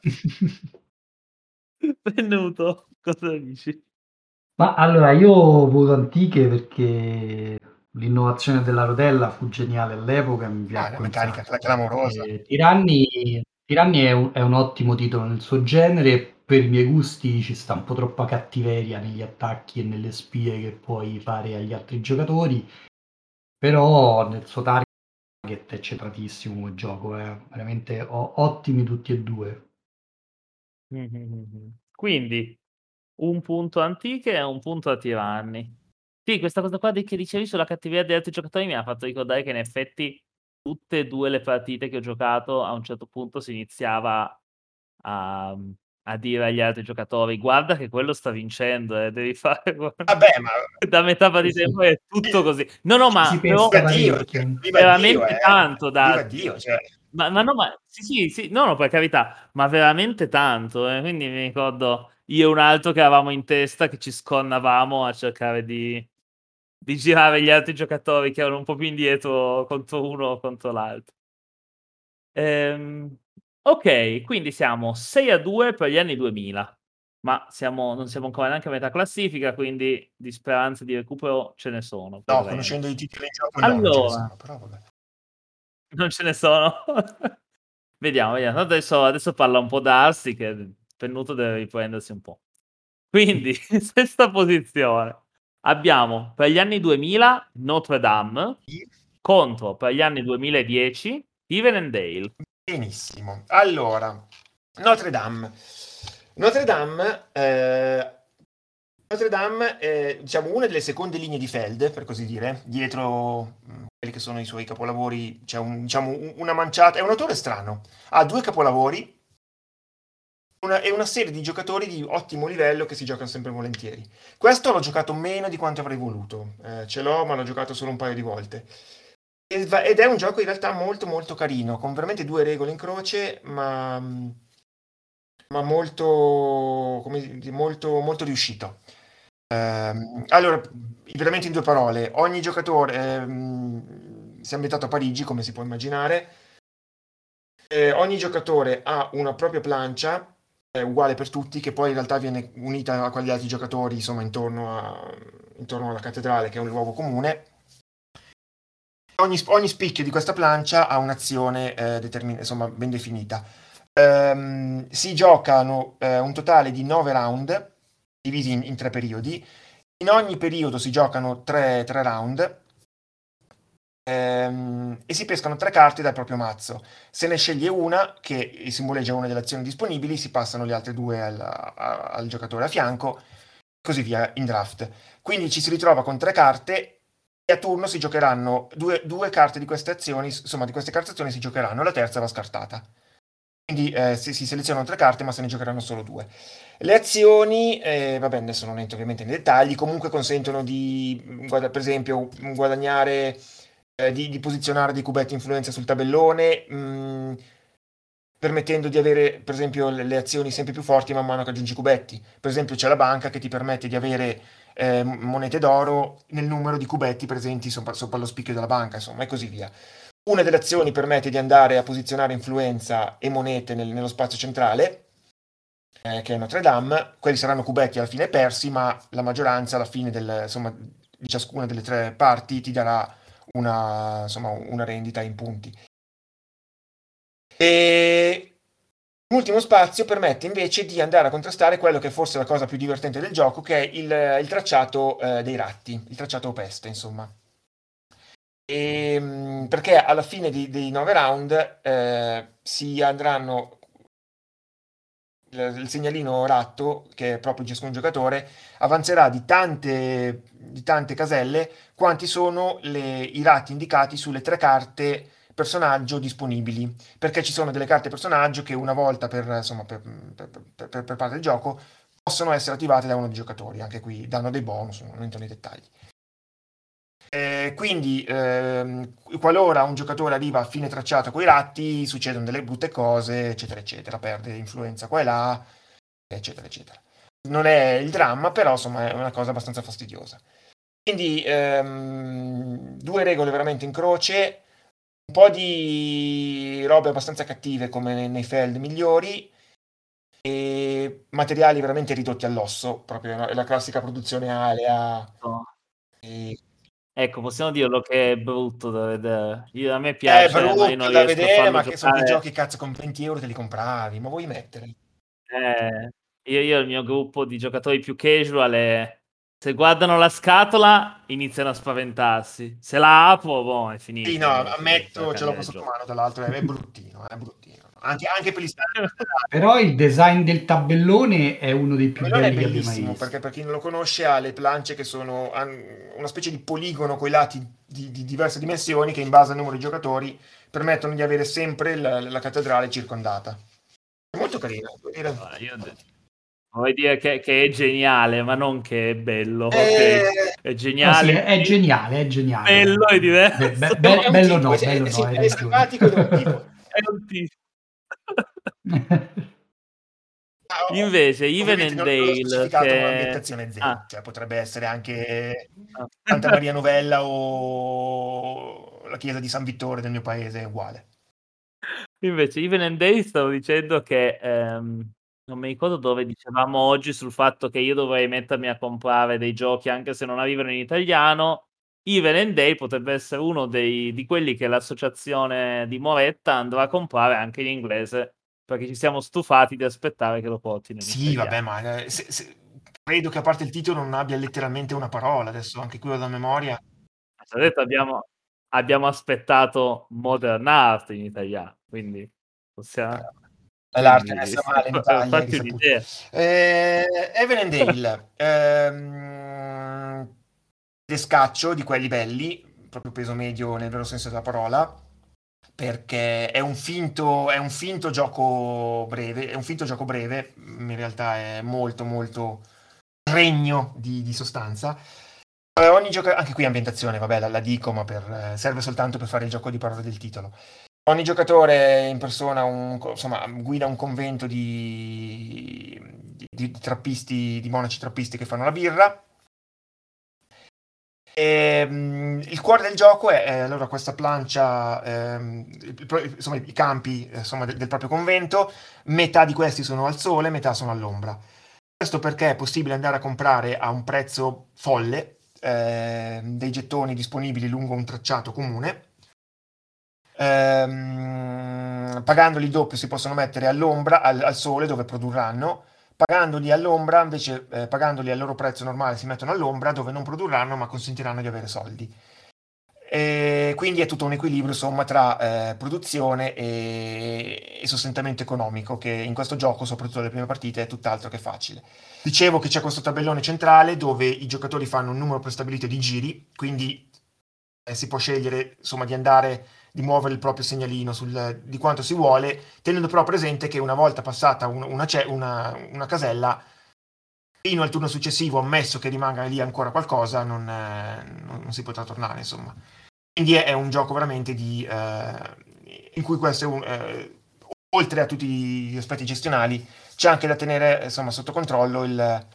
Venuto, cosa dici? Ma allora io voto antiche perché l'innovazione della rotella fu geniale all'epoca, mi piace. Ah, la meccanica clamorosa. Tiranni Tiranni è un, è un ottimo titolo nel suo genere, per i miei gusti ci sta un po' troppa cattiveria negli attacchi e nelle spie che puoi fare agli altri giocatori, però nel suo target è centratissimo come gioco, eh. veramente o- ottimi tutti e due. Quindi un punto antiche e un punto a tiranni. Sì, questa cosa qua che dicevi sulla cattiveria degli altri giocatori mi ha fatto ricordare che in effetti tutte e due le partite che ho giocato a un certo punto si iniziava a, a dire agli altri giocatori guarda che quello sta vincendo eh, devi fare vabbè ma da metà partita in poi è tutto così no no ma però, Dio, cioè, veramente Dio, eh. tanto da Dio, cioè. ma, ma, no ma sì sì sì no no per carità ma veramente tanto eh. quindi mi ricordo io e un altro che avevamo in testa che ci sconnavamo a cercare di di girare gli altri giocatori che erano un po' più indietro contro uno o contro l'altro. Ehm, ok, quindi siamo 6 a 2 per gli anni 2000, ma siamo, non siamo ancora neanche a metà classifica, quindi di speranze di recupero ce ne sono. No, conoscendo i titoli in gioco allora, non ce ne sono, però vabbè. Non ce ne sono. vediamo, vediamo. Adesso, adesso parla un po' Darsi che Pennuto deve riprendersi un po'. Quindi, sesta posizione abbiamo per gli anni 2000 Notre Dame contro per gli anni 2010 Steven and Dale. Benissimo. Allora, Notre Dame. Notre Dame, eh, Notre Dame è diciamo, una delle seconde linee di Feld, per così dire, dietro mm, quelli che sono i suoi capolavori, c'è un, diciamo, una manciata, è un autore strano, ha due capolavori una, è una serie di giocatori di ottimo livello che si giocano sempre volentieri. Questo l'ho giocato meno di quanto avrei voluto, eh, ce l'ho ma l'ho giocato solo un paio di volte. Ed è un gioco in realtà molto molto carino, con veramente due regole in croce, ma, ma molto, come, molto, molto riuscito. Um, allora, veramente in due parole, ogni giocatore um, si è ambientato a Parigi, come si può immaginare. Eh, ogni giocatore ha una propria plancia è uguale per tutti, che poi in realtà viene unita a quegli altri giocatori, insomma, intorno, a, intorno alla cattedrale, che è un luogo comune. Ogni, ogni spicchio di questa plancia ha un'azione eh, determin- insomma, ben definita. Um, si giocano eh, un totale di 9 round, divisi in, in, tre periodi. In ogni periodo si giocano 3 round ehm, e si pescano tre carte dal proprio mazzo. Se ne sceglie una, che simboleggia una delle azioni disponibili, si passano le altre due al, a, al giocatore a fianco, così via in draft. Quindi ci si ritrova con tre carte e a turno si giocheranno due, due carte di queste azioni, insomma di queste carte azioni si giocheranno, la terza va scartata. Quindi eh, si, si, selezionano tre carte, ma se ne giocheranno solo due. Le azioni, eh, vabbè, adesso non entro ovviamente nei dettagli, comunque consentono di, per esempio, guadagnare di, di, posizionare dei cubetti influenza sul tabellone, mh, mm, permettendo di avere, per esempio, le, le azioni sempre più forti man mano che aggiungi cubetti. Per esempio, c'è la banca che ti permette di avere eh, monete d'oro nel numero di cubetti presenti sopra, sopra lo spicchio della banca, insomma, e così via. Una delle azioni permette di andare a posizionare influenza e monete nel, nello spazio centrale, eh, che è Notre Dame. Quelli saranno cubetti alla fine persi, ma la maggioranza alla fine del, insomma, di ciascuna delle tre parti ti darà una, insomma, una rendita in punti. E L'ultimo spazio permette invece di andare a contrastare quello che è forse la cosa più divertente del gioco, che è il, il tracciato eh, dei ratti, il tracciato peste, insomma. E, ehm, perché alla fine dei nove round eh, si andranno il segnalino ratto, che è proprio ciascun giocatore, avanzerà di tante, di tante caselle quanti sono le, i ratti indicati sulle tre carte personaggio disponibili, perché ci sono delle carte personaggio che una volta per, insomma, per, per, per parte del gioco possono essere attivate da uno dei giocatori, anche qui danno dei bonus, non entro nei dettagli. Eh, quindi, ehm, qualora un giocatore arriva a fine tracciato con i ratti, succedono delle brutte cose, eccetera, eccetera, perde influenza qua e là, eccetera, eccetera. Non è il dramma, però insomma è una cosa abbastanza fastidiosa. Quindi, ehm, due regole veramente in croce, un po' di robe abbastanza cattive come nei Feld migliori e materiali veramente ridotti all'osso, proprio la classica produzione alea. No. E... Ecco, possiamo dirlo che è brutto da vedere. Io, a me piace, è brutto da vedere, ma che sono i giochi cazzo con 20 euro te li compravi, ma vuoi mettere? Eh, io, io il mio gruppo di giocatori più casual è se guardano la scatola iniziano a spaventarsi. Se la apro, boh, è finito. Sì, no, ammetto, ce l'ho sotto mano, dall'altro è bruttino, è bruttino. Anche, anche per gli standard. Però il design del tabellone è uno dei più belli è bellissimo, perché per chi non lo conosce ha le planche che sono una specie di poligono con i lati di, di, diverse dimensioni che in base al numero di giocatori permettono di avere sempre la, la cattedrale circondata. È molto carino. Ah, io Vuoi dire che, che, è geniale, ma non che è bello. Eh... È geniale. No, sì, è geniale, è geniale. Bello è diverso. Be- be- be- è bello no, bello è, no, è, è simpatico ed è un tipo. è un tipo. Invece, Even and Dale che... un'ambientazione zero, ah. cioè potrebbe essere anche ah. Santa Maria Novella o la chiesa di San Vittore del mio paese, è uguale. Invece, Even and Dale stavo dicendo che ehm, non mi ricordo dove dicevamo oggi sul fatto che io dovrei mettermi a comprare dei giochi anche se non arrivano in italiano. Even and Day potrebbe essere uno dei, di quelli che l'associazione di Moretta andrà a comprare anche in inglese perché ci siamo stufati di aspettare che lo portino in Sì, italiano. vabbè, ma eh, se, se, credo che a parte il titolo non abbia letteralmente una parola, adesso anche qui ho da memoria. Detto, abbiamo, abbiamo aspettato Modern Art in italiano, quindi possiamo... Eh l'arte messa male in Italia. Eh, Evan and Dale, ehm, descaccio di quelli belli, proprio peso medio nel vero senso della parola, perché è un finto, è un finto gioco breve, è un finto gioco breve, in realtà è molto molto regno di, di sostanza. Eh, ogni gioco, anche qui ambientazione, vabbè, la, la dico, ma per, eh, serve soltanto per fare il gioco di parole del titolo. Ogni giocatore in persona un, insomma, guida un convento di, di, di, trappisti, di monaci trappisti che fanno la birra. E, um, il cuore del gioco è, è allora questa plancia, ehm, il, insomma, i campi insomma, del, del, proprio convento, metà di questi sono al sole, metà sono all'ombra. Questo perché è possibile andare a comprare a un prezzo folle eh, dei gettoni disponibili lungo un tracciato comune ehm, pagandoli doppio si possono mettere all'ombra, al, al sole dove produrranno, pagandoli all'ombra, invece eh, pagandoli al loro prezzo normale si mettono all'ombra dove non produrranno ma consentiranno di avere soldi. E quindi è tutto un equilibrio insomma, tra eh, produzione e, e, sostentamento economico che in questo gioco, soprattutto le prime partite, è tutt'altro che facile. Dicevo che c'è questo tabellone centrale dove i giocatori fanno un numero prestabilito di giri, quindi eh, si può scegliere insomma, di andare di muovere il proprio segnalino sul, di quanto si vuole, tenendo però presente che una volta passata un, una, una, una, casella, fino al turno successivo, ammesso che rimanga lì ancora qualcosa, non, eh, non, non si potrà tornare, insomma. Quindi è, è un gioco veramente di, eh, in cui questo eh, oltre a tutti gli aspetti gestionali, c'è anche da tenere insomma, sotto controllo il,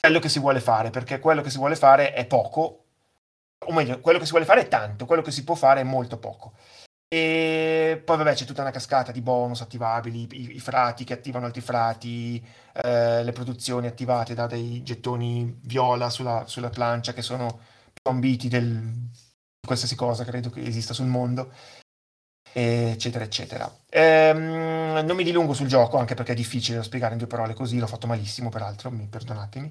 quello che si vuole fare, perché quello che si vuole fare è poco, o meglio, quello che si vuole fare è tanto, quello che si può fare è molto poco. E poi vabbè c'è tutta una cascata di bonus attivabili, i, i frati che attivano altri frati, eh, le produzioni attivate da dei gettoni viola sulla, sulla plancia che sono più ambiti del, qualsiasi cosa credo che esista sul mondo eccetera eccetera ehm, non mi dilungo sul gioco anche perché è difficile da spiegare in due parole così l'ho fatto malissimo peraltro mi perdonatemi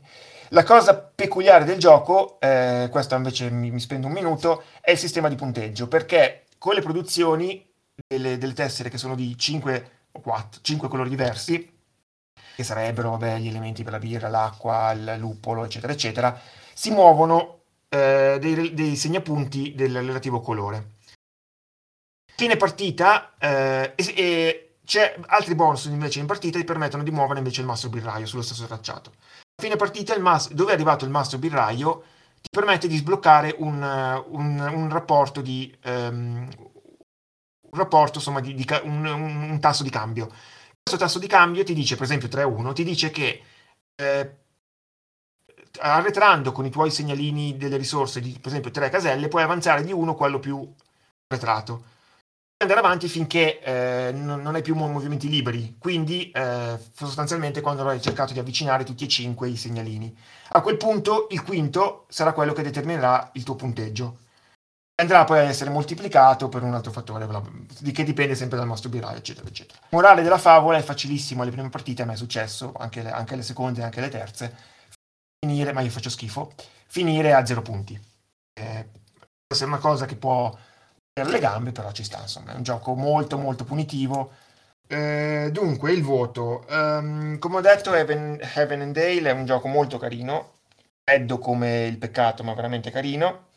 la cosa peculiare del gioco eh, questo invece mi, mi, spendo un minuto è il sistema di punteggio perché con le produzioni delle, delle tessere che sono di 5 o 4 5 colori diversi che sarebbero vabbè, gli elementi per la birra l'acqua il luppolo eccetera eccetera si muovono eh, dei, dei segnapunti del relativo colore. Fine partita, eh, e, e c'è altri bonus invece in partita che permettono di muovere invece il mastro birraio sullo stesso tracciato. Fine partita, il mas- dove è arrivato il mastro birraio ti permette di sbloccare un, un, un rapporto di um, un rapporto, insomma, di, di un, un, tasso di cambio. Questo tasso di cambio ti dice, per esempio 3-1, ti dice che eh, arretrando con i tuoi segnalini delle risorse di per esempio tre caselle puoi avanzare di uno quello più arretrato andare avanti finché eh, non, hai più movimenti liberi. Quindi eh, sostanzialmente quando avrai cercato di avvicinare tutti e cinque i segnalini. A quel punto il quinto sarà quello che determinerà il tuo punteggio. Andrà poi a essere moltiplicato per un altro fattore di che dipende sempre dal nostro biraio eccetera eccetera. Morale della favola è facilissimo alle prime partite a me è successo anche le, anche le seconde anche le terze. Finire, ma io faccio schifo, finire a zero punti. Eh, è una cosa che può per le gambe, però ci sta, insomma, è un gioco molto molto punitivo. Eh, dunque, il voto. Um, come ho detto, Heaven, Heaven and Dale è un gioco molto carino, freddo come il peccato, ma veramente carino.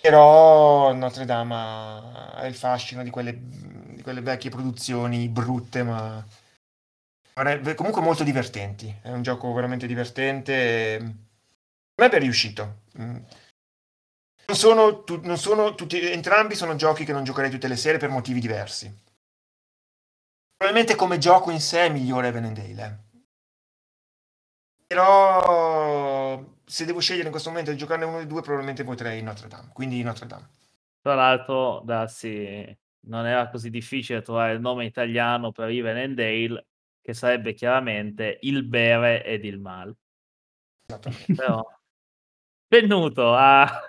Però Notre Dame ha il fascino di quelle, di quelle vecchie produzioni brutte, ma comunque molto divertenti. È un gioco veramente divertente. A me è riuscito. Non sono, tu, non sono tutti, entrambi sono giochi che non giocherei tutte le sere per motivi diversi. Probabilmente come gioco in sé è migliore Venendale. Eh. Però se devo scegliere in questo momento di giocarne uno dei due, probabilmente potrei Notre Dame. Quindi Notre Dame. Tra l'altro, Dassi, non era così difficile trovare il nome italiano per Venendale che sarebbe chiaramente il bere ed il male. Però, venuto a...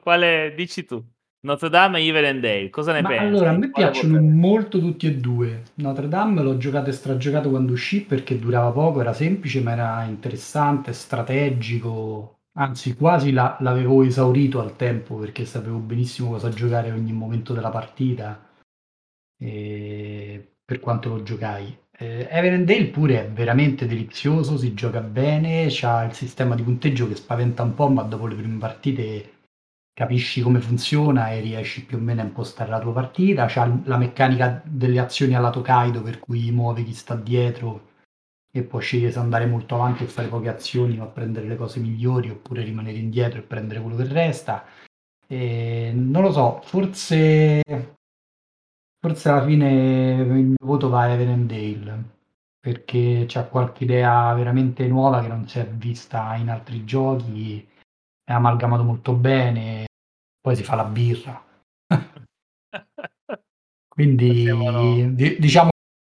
quale dici tu? Notre Dame e Evil cosa ne Ma pensi? Allora, a me quale piacciono vorrei? molto tutti e due. Notre Dame l'ho giocato e stragiocato quando uscì perché durava poco, era semplice, ma era interessante, strategico. Anzi, quasi la, l'avevo esaurito al tempo perché sapevo benissimo cosa giocare ogni momento della partita. E per quanto lo giocai. Eh, Everdale pure è veramente delizioso, si gioca bene, c'ha il sistema di punteggio che spaventa un po', ma dopo le prime partite capisci come funziona e riesci più o meno a impostare la tua partita. C'ha la meccanica delle azioni alla Tokaido per cui muove chi sta dietro e può scegliere se andare molto avanti e fare poche azioni ma prendere le cose migliori oppure rimanere indietro e prendere quello che resta. E non lo so, forse Forse alla fine il mio voto va a Evendale perché c'ha qualche idea veramente nuova che non si è vista in altri giochi, è amalgamato molto bene, poi si fa la birra. Quindi di- diciamo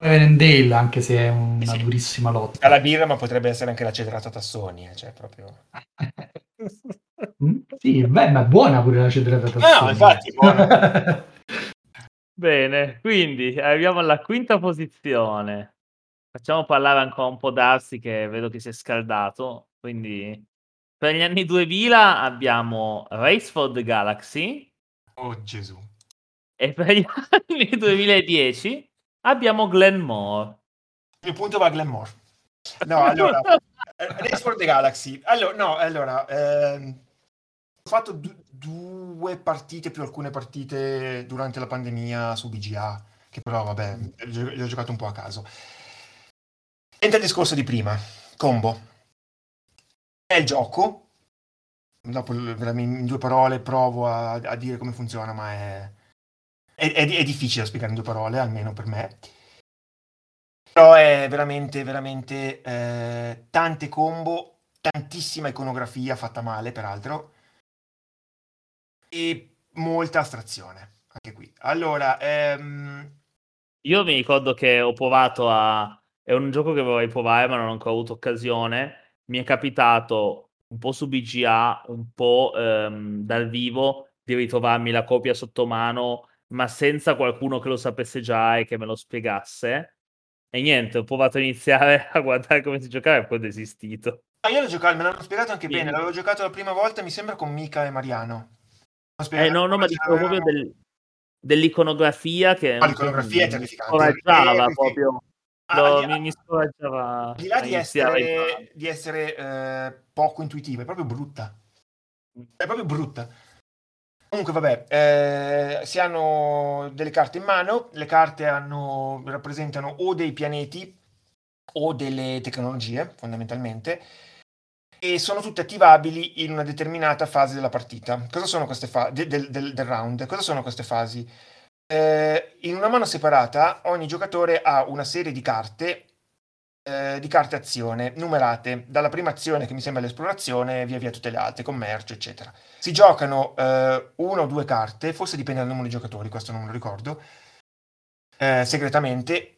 Evendale anche se è una sì. durissima lotta. La birra ma potrebbe essere anche la cedrata Tassoni, eh, cioè proprio... Mm, sì, beh, ma è buona pure la cedrata Tassoni. No, infatti, buona. Bene, quindi arriviamo alla quinta posizione. Facciamo parlare ancora un po' Darsi che vedo che si è scaldato. Quindi per gli anni 2000 abbiamo Race for the Galaxy. Oh Gesù. E per gli anni 2010 abbiamo Glenmore. Il punto va a Glenmore. No, allora, Race for the Galaxy. Allora, no, allora, ehm, ho fatto d- due partite più alcune partite durante la pandemia su BGA, che però vabbè, le ho giocato un po' a caso. Entra il discorso di prima, combo. È il gioco, dopo in due parole provo a, a dire come funziona, ma è, è, è, è difficile da spiegare in due parole, almeno per me. Però è veramente, veramente eh, tante combo, tantissima iconografia fatta male, peraltro, e molta astrazione, anche qui. Allora, ehm... io mi ricordo che ho provato a... È un gioco che vorrei provare, ma non ho ancora avuto occasione. Mi è capitato un po' su BGA, un po' ehm, dal vivo, di ritrovarmi la copia sotto mano, ma senza qualcuno che lo sapesse già e che me lo spiegasse. E niente, ho provato a iniziare a guardare come si giocava e poi ho desistito. Ah, io l'ho giocato, me l'hanno spiegato anche sì. bene. L'avevo giocato la prima volta, mi sembra, con Mika e Mariano. Eh, no, no, ma dicevo proprio del, dell'iconografia che... Ah, l'iconografia è terrificante. Scoraggiava eh, proprio. Ah, lo, mi, mi scoraggiava. Di là di essere, di essere eh, poco intuitiva, è proprio brutta. È proprio brutta. Comunque, vabbè, eh, si hanno delle carte in mano, le carte hanno, rappresentano o dei pianeti o delle tecnologie, fondamentalmente, e sono tutte attivabili in una determinata fase della partita. Cosa sono queste fasi? Del, del, del, round? Cosa sono queste fasi? Eh, in una mano separata ogni giocatore ha una serie di carte eh, di carte azione numerate dalla prima azione che mi sembra l'esplorazione via via tutte le altre, commercio eccetera. Si giocano eh, una o due carte, forse dipende dal numero di giocatori, questo non me lo ricordo, eh, segretamente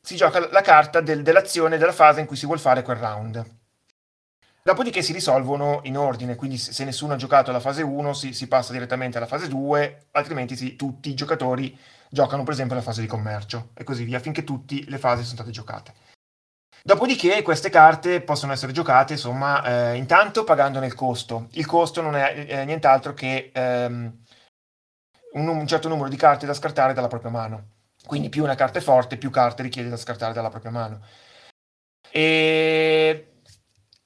si gioca la carta del, dell'azione della fase in cui si vuole fare quel round. Dopodiché si risolvono in ordine, quindi se nessuno ha giocato la fase 1 si, si passa direttamente alla fase 2, altrimenti si, tutti i giocatori giocano per esempio la fase di commercio e così via, finché tutte le fasi sono state giocate. Dopodiché queste carte possono essere giocate, insomma, eh, intanto pagandone il costo. Il costo non è eh, nient'altro che ehm, un, un, certo numero di carte da scartare dalla propria mano. Quindi più una carta è forte, più carte richiede da scartare dalla propria mano. E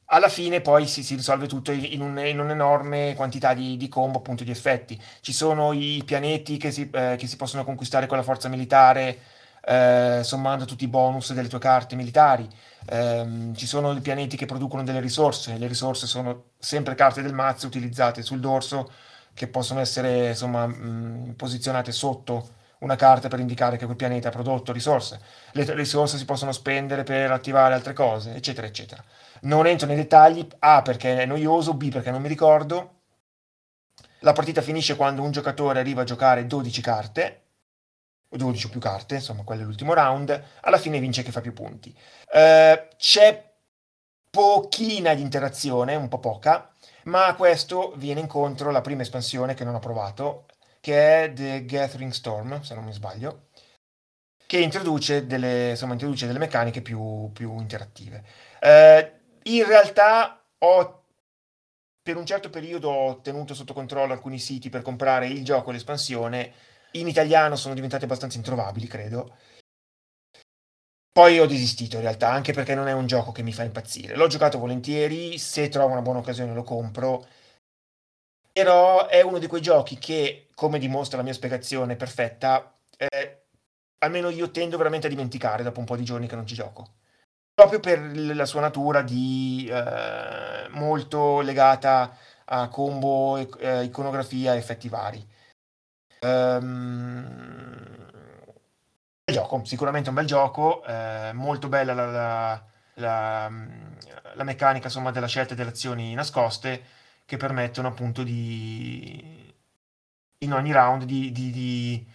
alla fine poi si, si risolve tutto in, un, in, un'enorme quantità di, di, combo, appunto di effetti. Ci sono i pianeti che si, eh, che si possono conquistare con la forza militare, eh, sommando tutti i bonus delle tue carte militari. Eh, ci sono i pianeti che producono delle risorse, le risorse sono sempre carte del mazzo utilizzate sul dorso che possono essere insomma, mh, posizionate sotto una carta per indicare che quel pianeta ha prodotto risorse. Le risorse si possono spendere per attivare altre cose, eccetera, eccetera. Non entro nei dettagli, A perché è noioso, B perché non mi ricordo. La partita finisce quando un giocatore arriva a giocare 12 carte, 12 o più carte, insomma, quello è l'ultimo round, alla fine vince che fa più punti. Uh, c'è pochina di interazione, un po' poca, ma a questo viene incontro la prima espansione che non ho provato, che è The Gathering Storm, se non mi sbaglio, che introduce delle, insomma, introduce delle meccaniche più, più interattive. Uh, in realtà ho per un certo periodo ho tenuto sotto controllo alcuni siti per comprare il gioco e l'espansione. In italiano sono diventati abbastanza introvabili, credo. Poi ho desistito in realtà, anche perché non è un gioco che mi fa impazzire. L'ho giocato volentieri, se trovo una buona occasione lo compro. Però è uno di quei giochi che, come dimostra la mia spiegazione perfetta, eh, almeno io tendo veramente a dimenticare dopo un po' di giorni che non ci gioco proprio per la sua natura di eh, molto legata a combo, eh, iconografia effetti vari. Um, gioco, sicuramente un bel gioco, eh, molto bella la, la, la, la, meccanica insomma, della scelta delle azioni nascoste che permettono appunto di in ogni round di, di, di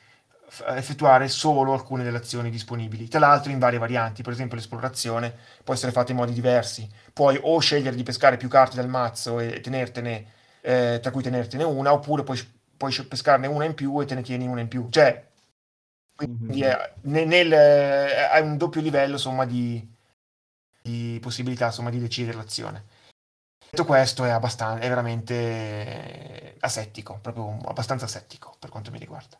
effettuare solo alcune delle azioni disponibili, tra l'altro in varie varianti, per esempio l'esplorazione può essere fatta in modi diversi, puoi o scegliere di pescare più carte dal mazzo e tenertene, eh, tra cui tenertene una, oppure puoi, puoi, pescarne una in più e te ne tieni una in più, cioè quindi è, nel, nel, eh, hai un doppio livello insomma di, di possibilità insomma di decidere l'azione. Detto questo è, abbastanza, è veramente asettico, proprio abbastanza asettico per quanto mi riguarda.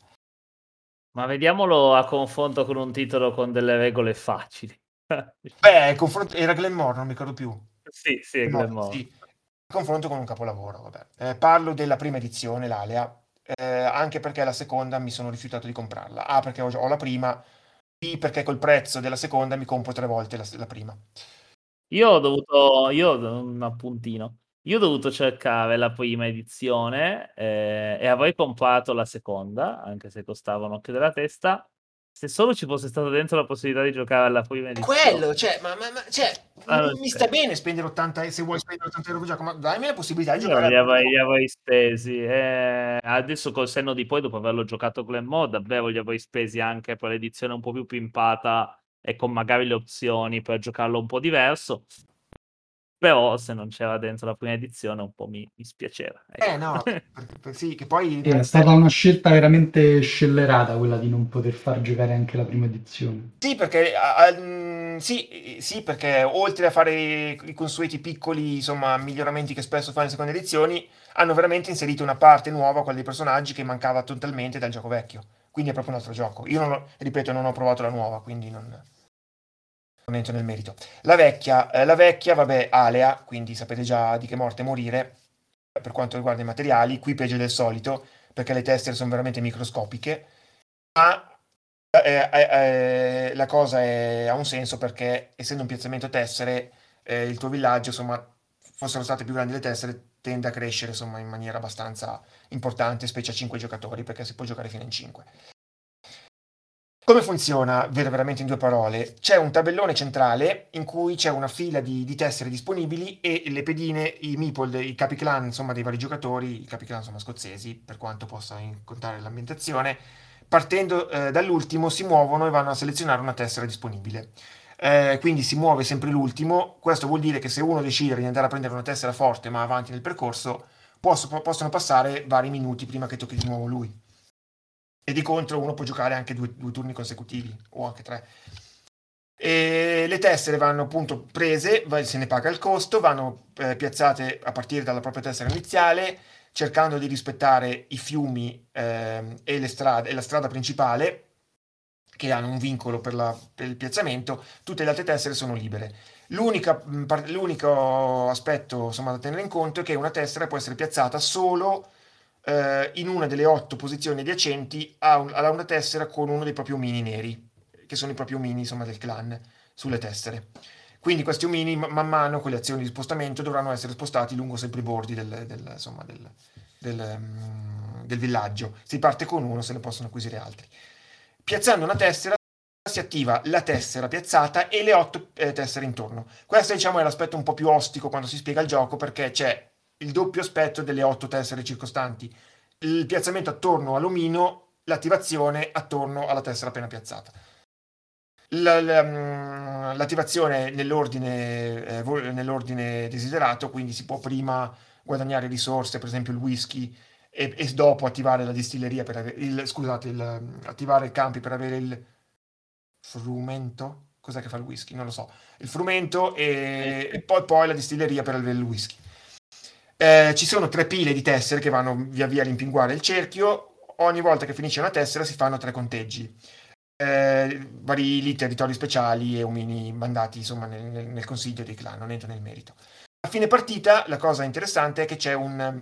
Ma vediamolo a confronto con un titolo con delle regole facili. Beh, confronto... era Glenmore, non mi ricordo più. Sì, sì, è Glenmore. Sì. Confronto con un capolavoro, vabbè. Eh, parlo della prima edizione, l'Alea, eh, anche perché la seconda mi sono rifiutato di comprarla. A, perché ho, ho la prima, B, perché col prezzo della seconda mi compro tre volte la, la prima. Io ho dovuto, io ho un appuntino. Io ho dovuto cercare la prima edizione eh, e avrei comprato la seconda, anche se costava un occhio della testa. Se solo ci fosse stata dentro la possibilità di giocare alla prima edizione. Quello, cioè, ma, ma, ma cioè, allora, mi sta bene spendere 80 se vuoi spendere 80 euro per gioco, ma dammi la possibilità di giocare. Li avrei, li avrei spesi. Eh, adesso col senno di poi, dopo averlo giocato con Mod, davvero li avrei spesi anche per l'edizione un po' più pimpata e con magari le opzioni per giocarlo un po' diverso. Però se non c'era dentro la prima edizione un po' mi dispiaceva. Ecco. Eh no, sì, che poi... È stata una scelta veramente scellerata quella di non poter far giocare anche la prima edizione. Sì, perché... Uh, sì, sì, perché oltre a fare i consueti piccoli, insomma, miglioramenti che spesso fanno le seconde edizioni, hanno veramente inserito una parte nuova, quella dei personaggi, che mancava totalmente dal gioco vecchio. Quindi è proprio un altro gioco. Io, non ho, ripeto, non ho provato la nuova, quindi non non entro nel merito. La vecchia, eh, la vecchia, vabbè, Alea, quindi sapete già di che morte morire per quanto riguarda i materiali, qui peggio del solito, perché le tessere sono veramente microscopiche, ma eh, eh, eh la cosa è, ha un senso perché essendo un piazzamento tessere, eh, il tuo villaggio, insomma, fossero state più grandi le tessere, tende a crescere insomma, in maniera abbastanza importante, specie a 5 giocatori, perché si può giocare fino in 5. Come funziona veramente in due parole? C'è un tabellone centrale in cui c'è una fila di, di tessere disponibili e le pedine, i meeple, i capi clan insomma, dei vari giocatori, i capi clan insomma, scozzesi, per quanto possa incontrare l'ambientazione, partendo eh, dall'ultimo si muovono e vanno a selezionare una tessera disponibile. Eh, quindi si muove sempre l'ultimo, questo vuol dire che se uno decide di andare a prendere una tessera forte ma avanti nel percorso, posso, possono passare vari minuti prima che tocchi di nuovo lui e di contro uno può giocare anche due, due turni consecutivi o anche tre. E le tessere vanno appunto prese, se ne paga il costo, vanno eh, piazzate a partire dalla propria tessera iniziale, cercando di rispettare i fiumi eh, e, strade, e, la strada principale, che hanno un vincolo per, la, per, il piazzamento, tutte le altre tessere sono libere. l'unico aspetto insomma, da tenere in conto è che una tessera può essere piazzata solo eh, in una delle otto posizioni adiacenti un, una tessera con uno dei propri omini neri, che sono i propri omini insomma, del clan, sulle tessere. Quindi questi omini man mano con le azioni di spostamento dovranno essere spostati lungo sempre i bordi del, del, insomma, del, um, del villaggio. Si parte con uno, se ne possono acquisire altri. Piazzando una tessera si attiva la tessera piazzata e le otto eh, tessere intorno. Questo diciamo è l'aspetto un po' più ostico quando si spiega il gioco perché c'è il doppio aspetto delle otto tessere circostanti. Il piazzamento attorno all'omino, l'attivazione attorno alla tessera appena piazzata. Mm, l'attivazione nell'ordine, eh, nell'ordine desiderato, quindi si può prima guadagnare risorse, per esempio il whisky, e, e dopo attivare la distilleria per avere il, scusate, il, attivare i campi per avere il frumento. Cos'è che fa il whisky? Non lo so. Il frumento e, e poi, poi la distilleria per avere il whisky. Eh, ci sono tre pile di tessere che vanno via via a rimpinguare il cerchio. Ogni volta che finisce una tessera si fanno tre conteggi. Eh, vari lì territori speciali e omini mandati insomma nel, nel, consiglio dei clan, non entro nel merito. A fine partita la cosa interessante è che c'è un, un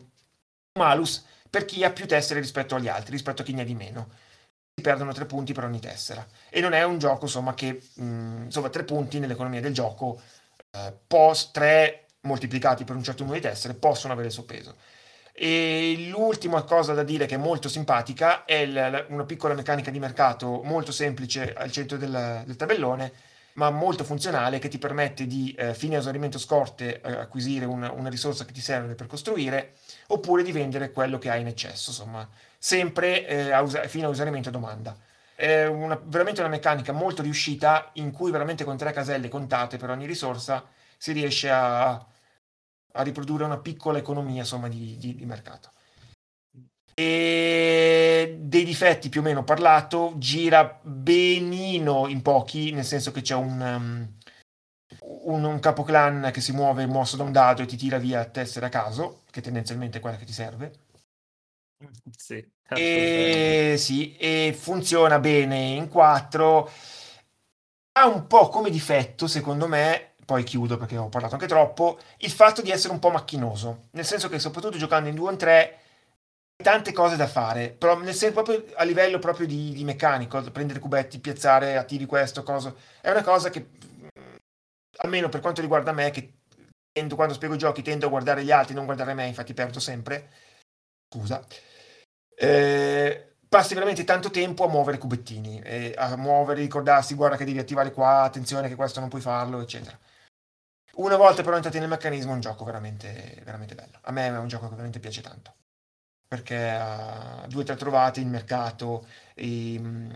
malus per chi ha più tessere rispetto agli altri, rispetto a chi ne ha di meno. Si perdono tre punti per ogni tessera. E non è un gioco insomma che mh, mm, insomma tre punti nell'economia del gioco, eh, post tre moltiplicati per un certo numero di tessere possono avere il suo peso. E l'ultima cosa da dire che è molto simpatica è la, una piccola meccanica di mercato molto semplice al centro del, del tabellone, ma molto funzionale che ti permette di, eh, fine a esaurimento scorte, eh, acquisire una, una, risorsa che ti serve per costruire, oppure di vendere quello che hai in eccesso, insomma, sempre eh, a usa- fino a esaurimento domanda. È una, veramente una meccanica molto riuscita in cui veramente con tre caselle contate per ogni risorsa si riesce a, a riprodurre una piccola economia insomma, di, di, di, mercato. E dei difetti più o meno parlato, gira benino in pochi, nel senso che c'è un, um, un, un capoclan che si muove mosso da un dado e ti tira via tessere a caso, che tendenzialmente è quella che ti serve. Sì, e, sì, e funziona bene in 4. Ha un po' come difetto, secondo me, poi chiudo perché ho parlato anche troppo, il fatto di essere un po' macchinoso, nel senso che soprattutto giocando in 2 on 3 tante cose da fare, però nel senso proprio a livello proprio di, di meccanico, prendere cubetti, piazzare, attivi questo, cosa, è una cosa che almeno per quanto riguarda me che tendo, quando spiego i giochi tendo a guardare gli altri, non guardare me, infatti perdo sempre. Scusa. Eh, passi veramente tanto tempo a muovere i cubettini, eh, a muovere, ricordarsi, guarda che devi attivare qua, attenzione che questo non puoi farlo, eccetera. Una volta però entrati nel meccanismo è un gioco veramente, veramente bello. A me è un gioco che veramente piace tanto. Perché ha due o tre trovate il mercato, mm,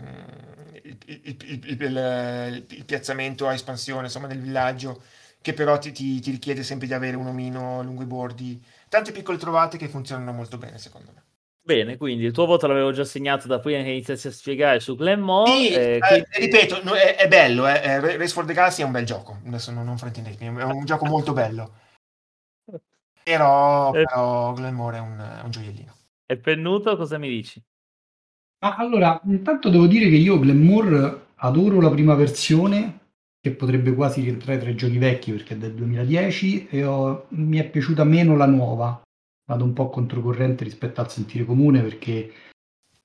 il, il, il, il, piazzamento a espansione insomma, del villaggio, che però ti, ti, ti richiede sempre di avere un omino lungo i bordi. Tante piccole trovate che funzionano molto bene, secondo me. Bene, quindi il tuo voto l'avevo già segnato da prima che iniziassi a spiegare su Glenmore. Sì, eh, quindi... eh, ripeto, è, è bello, eh. eh Race for the Galaxy è un bel gioco, adesso non, non fraintendetemi, è un gioco molto bello. Però, eh. però Glenmore è un, è un gioiellino. E Pennuto, cosa mi dici? Ah, allora, intanto devo dire che io Glenmore adoro la prima versione, che potrebbe quasi rientrare tra i giochi vecchi perché è del 2010, e ho, mi è piaciuta meno la nuova vado un po' controcorrente rispetto al sentire comune perché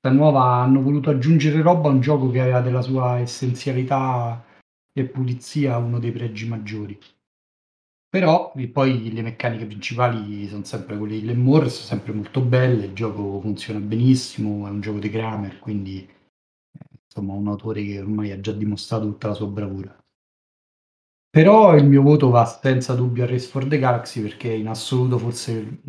la nuova hanno voluto aggiungere roba a un gioco che aveva della sua essenzialità e pulizia uno dei pregi maggiori. Però poi le meccaniche principali sono sempre quelle di Glenmore, sono sempre molto belle, il gioco funziona benissimo, è un gioco di Kramer, quindi insomma un autore che ormai ha già dimostrato tutta la sua bravura. Però il mio voto va senza dubbio a Race for the Galaxy perché in assoluto forse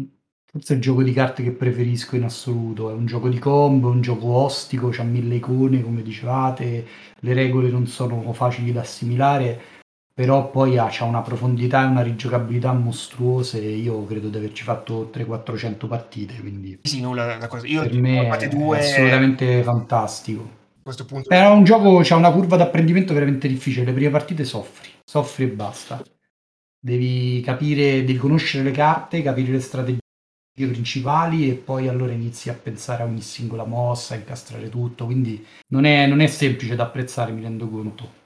Forse è il gioco di carte che preferisco in assoluto. È un gioco di combo, è un gioco ostico, c'ha mille icone, come dicevate, le regole non sono facili da assimilare, però poi ha, c'ha una profondità e una rigiocabilità mostruose. Io credo di averci fatto 300-400 partite, quindi sì, nulla da cosa. Io per me è, due... assolutamente fantastico. Questo punto... È un gioco, c'ha una curva d'apprendimento veramente difficile. Le prime partite soffri, soffri e basta. Devi capire, devi conoscere le carte, capire le strategie principali e poi allora inizi a pensare a ogni singola mossa, a incastrare tutto, quindi non è, non è semplice da apprezzare, mi rendo conto.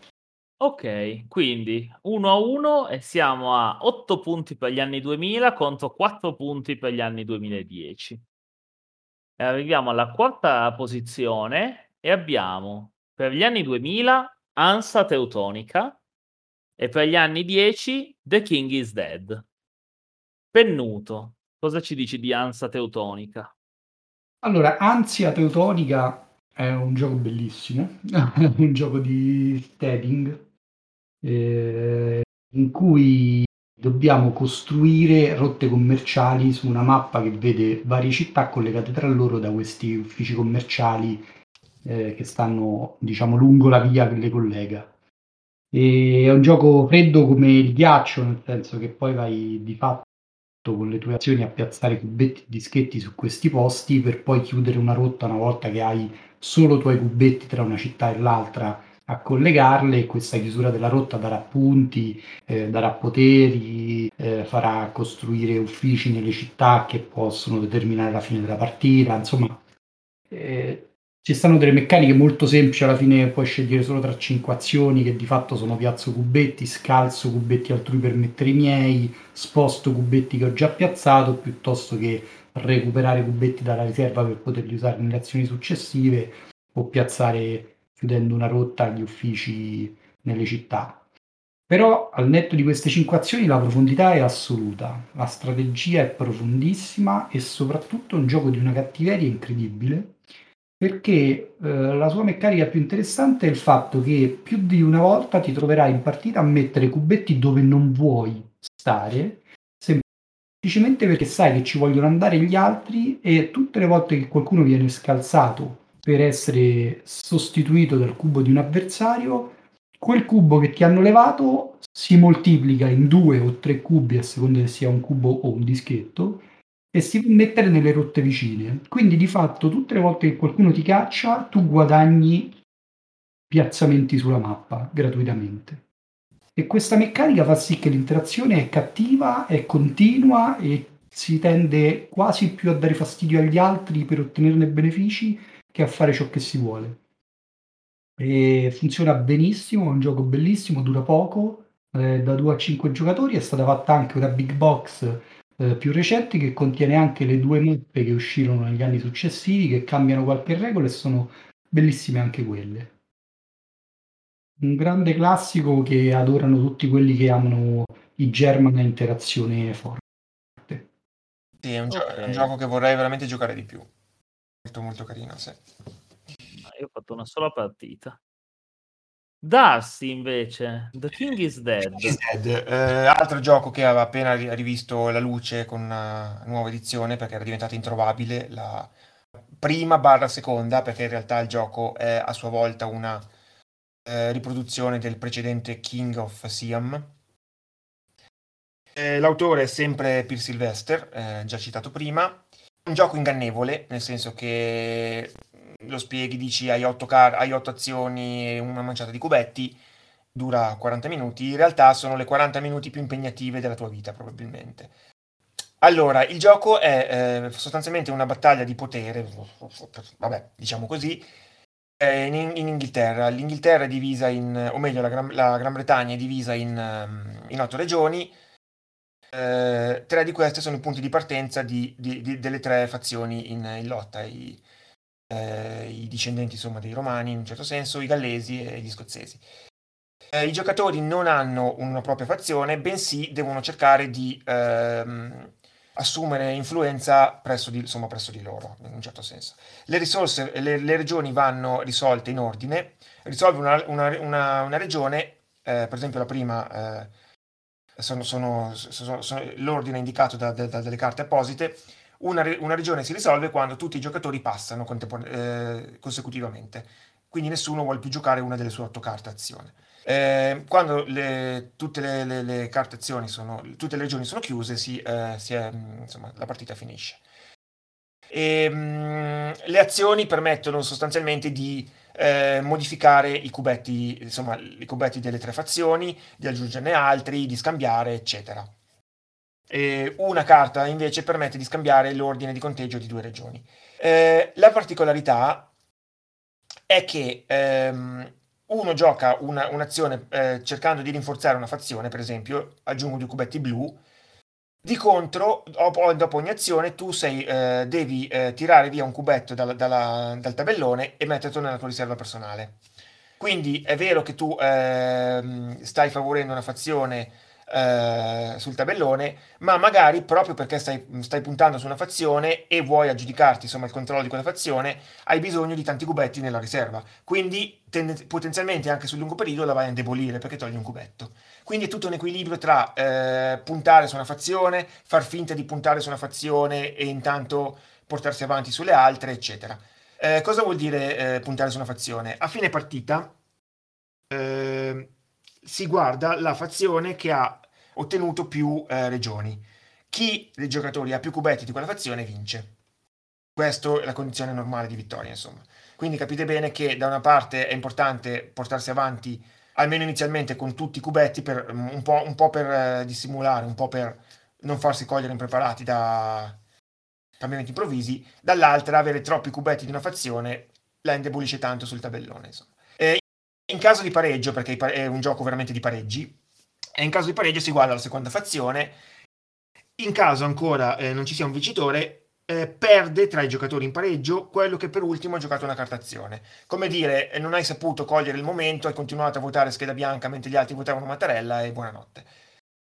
Ok, quindi 1 a 1 e siamo a 8 punti per gli anni 2000 contro 4 punti per gli anni 2010. E arriviamo alla quarta posizione e abbiamo per gli anni 2000 Ansa Teutonica e per gli anni 10 The King is Dead. Pennuto, Cosa ci dici di Ansia Teutonica? Allora, Ansia Teutonica è un gioco bellissimo, un gioco di steading eh, in cui dobbiamo costruire rotte commerciali su una mappa che vede varie città collegate tra loro da questi uffici commerciali eh, che stanno diciamo lungo la via che le collega. E è un gioco freddo come il ghiaccio, nel senso che poi vai di fatto con le tue azioni a piazzare cubetti e dischetti su questi posti per poi chiudere una rotta una volta che hai solo i tuoi cubetti tra una città e l'altra a collegarle e questa chiusura della rotta darà punti, eh, darà poteri, eh, farà costruire uffici nelle città che possono determinare la fine della partita, insomma eh, ci stanno delle meccaniche molto semplici, alla fine puoi scegliere solo tra 5 azioni che di fatto sono piazzo cubetti, scalzo cubetti altrui per mettere i miei, sposto cubetti che ho già piazzato piuttosto che recuperare cubetti dalla riserva per poterli usare nelle azioni successive o piazzare chiudendo una rotta gli uffici nelle città. Però al netto di queste 5 azioni la profondità è assoluta, la strategia è profondissima e soprattutto un gioco di una cattiveria incredibile perché eh, la sua meccanica più interessante è il fatto che più di una volta ti troverai in partita a mettere cubetti dove non vuoi stare, semplicemente perché sai che ci vogliono andare gli altri e tutte le volte che qualcuno viene scalzato per essere sostituito dal cubo di un avversario, quel cubo che ti hanno levato si moltiplica in due o tre cubi a seconda che sia un cubo o un dischetto e si mettere nelle rotte vicine. Quindi di fatto tutte le volte che qualcuno ti caccia, tu guadagni piazzamenti sulla mappa gratuitamente. E questa meccanica fa sì che l'interazione è cattiva, è continua e si tende quasi più a dare fastidio agli altri per ottenerne benefici che a fare ciò che si vuole. E funziona benissimo, è un gioco bellissimo, dura poco, eh, da 2 a 5 giocatori, è stata fatta anche una big box eh, più recenti che contiene anche le due mappe che uscirono negli anni successivi che cambiano qualche regola e sono bellissime anche quelle. Un grande classico che adorano tutti quelli che amano i German a interazione forte. Sì, è un, gio- è un gioco che vorrei veramente giocare di più. Molto molto carino, sì. Io ho fatto una sola partita. Darsi invece, The King is Dead. King is Dead, eh, altro gioco che aveva appena rivisto la luce con una nuova edizione perché era diventata introvabile la prima barra seconda perché in realtà il gioco è a sua volta una eh, riproduzione del precedente King of Siam. Eh, l'autore è sempre Peter Sylvester, eh, già citato prima. Un gioco ingannevole, nel senso che lo spieghi, dici hai 8, car- hai 8 azioni e una manciata di cubetti, dura 40 minuti, in realtà sono le 40 minuti più impegnative della tua vita probabilmente. Allora, il gioco è eh, sostanzialmente una battaglia di potere, vabbè, diciamo così, eh, in, in, Inghilterra. L'Inghilterra è divisa in, o meglio, la Gran, la Gran Bretagna è divisa in, um, in otto regioni. Eh, tre di queste sono i punti di partenza di, di, di, delle tre fazioni in, in lotta. I, eh, i discendenti insomma, dei romani in un certo senso, i gallesi e gli scozzesi. Eh, I giocatori non hanno una propria fazione, bensì devono cercare di ehm, assumere influenza presso di, insomma, presso di, loro, in un certo senso. Le risorse, le, le regioni vanno risolte in ordine, risolve una, una, una, una regione, eh, per esempio la prima, eh, sono, sono, sono, l'ordine indicato da, da, da, delle carte apposite, una, una, regione si risolve quando tutti i giocatori passano eh, consecutivamente, quindi nessuno vuole più giocare una delle sue otto carte azione. Eh, quando le, tutte le, le, le, carte azioni sono, tutte le regioni sono chiuse, si, eh, si è, insomma, la partita finisce. E, ehm, mh, le azioni permettono sostanzialmente di eh, modificare i cubetti, insomma, i cubetti delle tre fazioni, di aggiungerne altri, di scambiare, eccetera. E una carta invece permette di scambiare l'ordine di conteggio di due regioni. Eh, la particolarità è che ehm, uno gioca una, un'azione eh, cercando di rinforzare una fazione, per esempio, aggiungo due cubetti blu, di contro, dopo, dopo ogni azione, tu sei, eh, devi eh, tirare via un cubetto dal, dalla, dal tabellone e metterlo nella tua riserva personale. Quindi è vero che tu ehm, stai favorendo una fazione eh, sul tabellone, ma magari proprio perché stai, stai, puntando su una fazione e vuoi aggiudicarti insomma, il controllo di quella fazione, hai bisogno di tanti cubetti nella riserva. Quindi ten- potenzialmente anche sul lungo periodo la vai a indebolire perché togli un cubetto. Quindi è tutto un equilibrio tra eh, puntare su una fazione, far finta di puntare su una fazione e intanto portarsi avanti sulle altre, eccetera. Eh, cosa vuol dire eh, puntare su una fazione? A fine partita eh, si guarda la fazione che ha ottenuto più eh, regioni. Chi dei giocatori ha più cubetti di quella fazione vince. Questa è la condizione normale di vittoria, insomma. Quindi capite bene che da una parte è importante portarsi avanti almeno inizialmente con tutti i cubetti per, mm, un, po', un po per eh, dissimulare, un po' per non farsi cogliere impreparati da cambiamenti improvvisi, dall'altra avere troppi cubetti di una fazione la indebolisce tanto sul tabellone. Insomma. In caso di pareggio, perché è un gioco veramente di pareggi, in caso di pareggio si guarda la seconda fazione. In caso ancora eh, non ci sia un vincitore, eh, perde tra i giocatori in pareggio quello che per ultimo ha giocato una carta azione. Come dire, eh, non hai saputo cogliere il momento, hai continuato a votare scheda bianca mentre gli altri votavano Mattarella e buonanotte.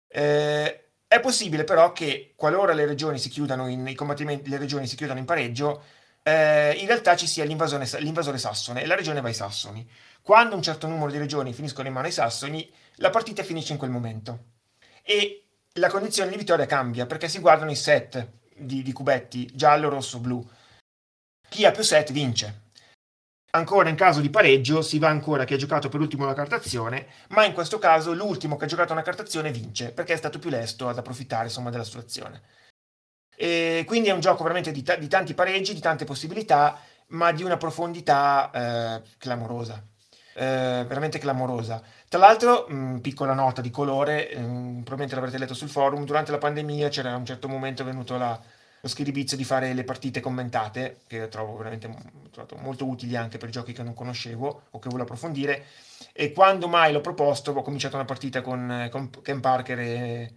Eh, è possibile però che qualora le regioni si chiudano in, regioni si chiudano in pareggio, eh, in realtà ci sia l'invasore sassone e la regione va ai sassoni. Quando un certo numero di regioni finiscono in mano ai sassoni, la partita finisce in quel momento. E la condizione di vittoria cambia perché si guardano i set di, di cubetti giallo, rosso, blu. Chi ha più set vince. Ancora in caso di pareggio si va ancora chi ha giocato per ultimo la cartazione, ma in questo caso l'ultimo che ha giocato una cartazione vince perché è stato più lesto ad approfittare insomma, della situazione. E quindi è un gioco veramente di, t- di, tanti pareggi, di tante possibilità, ma di una profondità eh, clamorosa, eh, veramente clamorosa. Tra l'altro, mh, piccola nota di colore, mh, probabilmente l'avrete letto sul forum, durante la pandemia c'era a un certo momento venuto la, lo schiribizio di fare le partite commentate, che trovo veramente trovato molto utili anche per giochi che non conoscevo o che volevo approfondire, e quando mai l'ho proposto ho cominciato una partita con, con Ken Parker e,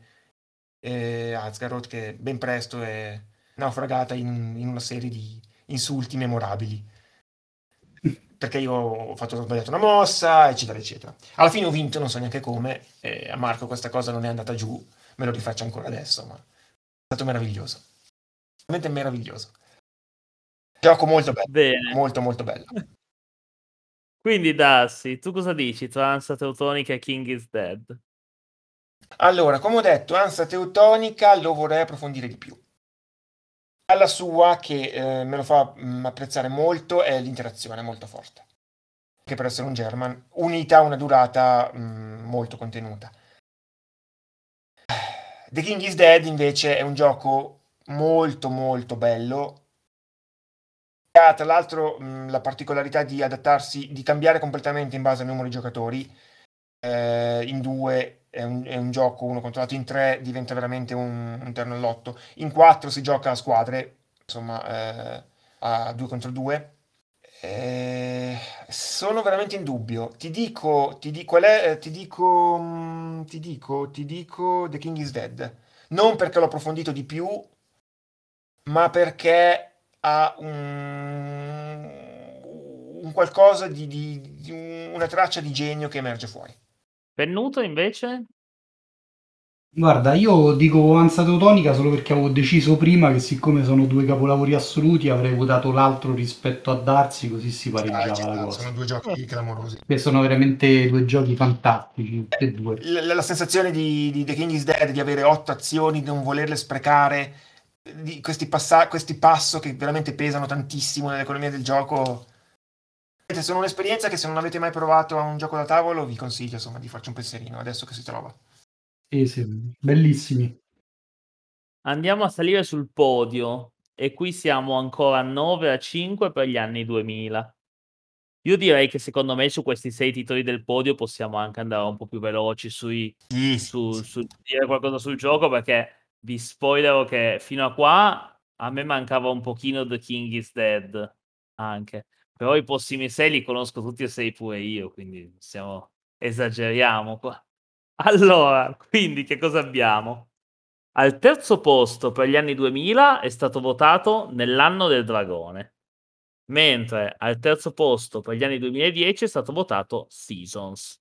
e Azgaroth che ben presto è naufragata in, in una serie di insulti memorabili. Perché io ho fatto ho sbagliato una mossa, eccetera, eccetera. Alla fine ho vinto, non so neanche come, e a Marco questa cosa non è andata giù, me lo rifaccio ancora adesso, ma è stato meraviglioso. Veramente meraviglioso. Gioco molto bello, Bene. molto molto bello. Quindi Darcy, tu cosa dici tra Ansa Teutonica e King is Dead? Allora, come ho detto, Ansa Teutonica lo vorrei approfondire di più. Alla sua, che eh, me lo fa mh, apprezzare molto, è l'interazione molto forte. Che per essere un German, unita a una durata mh, molto contenuta. The King is Dead invece è un gioco molto molto bello. Ha tra l'altro mh, la particolarità di adattarsi, di cambiare completamente in base al numero di giocatori. Eh, in due è un, è un, gioco uno controllato, in tre diventa veramente un, un terno all'otto, in quattro si gioca a squadre, insomma eh, a due contro due. Eh, sono veramente in dubbio. Ti dico, ti dico, è, ti dico, mm, ti dico, ti dico The King is Dead. Non perché l'ho approfondito di più, ma perché ha un, un qualcosa di, di, di, una traccia di genio che emerge fuori. Pennuto invece? Guarda, io dico Ansa Teutonica solo perché avevo deciso prima che siccome sono due capolavori assoluti avrei votato l'altro rispetto a Darsi, così si pareggiava ah, la cosa. Sono due giochi clamorosi. Che sono veramente due giochi fantastici, e due. La, la sensazione di, di, The King is Dead, di avere otto azioni, di non volerle sprecare, di questi, passa- questi passo che veramente pesano tantissimo nell'economia del gioco. Sono un'esperienza che se non avete mai provato a un gioco da tavolo vi consiglio insomma di farci un pensierino adesso che si trova. Sì, sì, bellissimi. Andiamo a salire sul podio e qui siamo ancora a 9 a 5 per gli anni 2000. Io direi che secondo me su questi sei titoli del podio possiamo anche andare un po' più veloci sui, sì, su, sì. su dire qualcosa sul gioco perché vi spoilerò che fino a qua a me mancava un pochino The King is Dead anche. Però i prossimi sei li conosco tutti e sei pure io, quindi siamo, esageriamo qua. Allora, quindi che cosa abbiamo? Al terzo posto per gli anni 2000 è stato votato Nell'anno del dragone, mentre al terzo posto per gli anni 2010 è stato votato Seasons.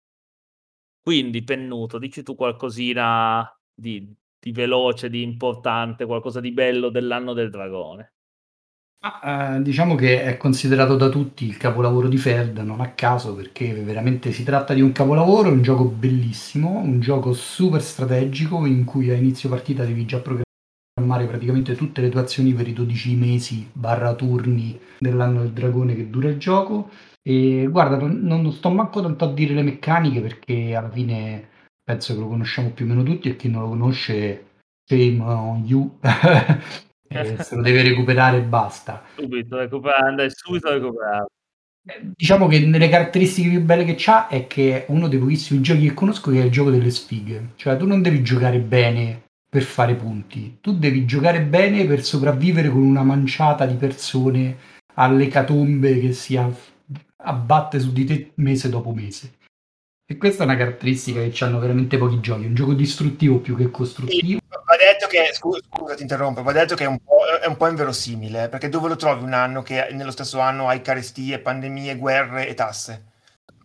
Quindi, Pennuto, dici tu qualcosina di, di veloce, di importante, qualcosa di bello dell'anno del dragone. Ah, eh, diciamo che è considerato da tutti il capolavoro di Feld, non a caso, perché veramente si tratta di un capolavoro, un gioco bellissimo, un gioco super strategico in cui a inizio partita devi già programmare praticamente tutte le tue azioni per i 12 mesi barra turni dell'anno del dragone che dura il gioco. E guarda, non, non sto manco tanto a dire le meccaniche perché alla fine penso che lo conosciamo più o meno tutti e chi non lo conosce, shame on you. Eh, se lo deve recuperare e basta. Subito recuperando e subito recuperato. Eh, diciamo che nelle caratteristiche più belle che c'ha è che è uno dei pochissimi giochi che conosco che è il gioco delle sfighe. Cioè tu non devi giocare bene per fare punti, tu devi giocare bene per sopravvivere con una manciata di persone alle catombe che si abbatte su di te mese dopo mese. E questa è una caratteristica che hanno veramente pochi giochi, un gioco distruttivo più che costruttivo. Detto che, scusa, scusa ti interrompo, va detto che è un, po', è un po' inverosimile, eh, perché dove lo trovi un anno che nello stesso anno hai carestie, pandemie, guerre e tasse?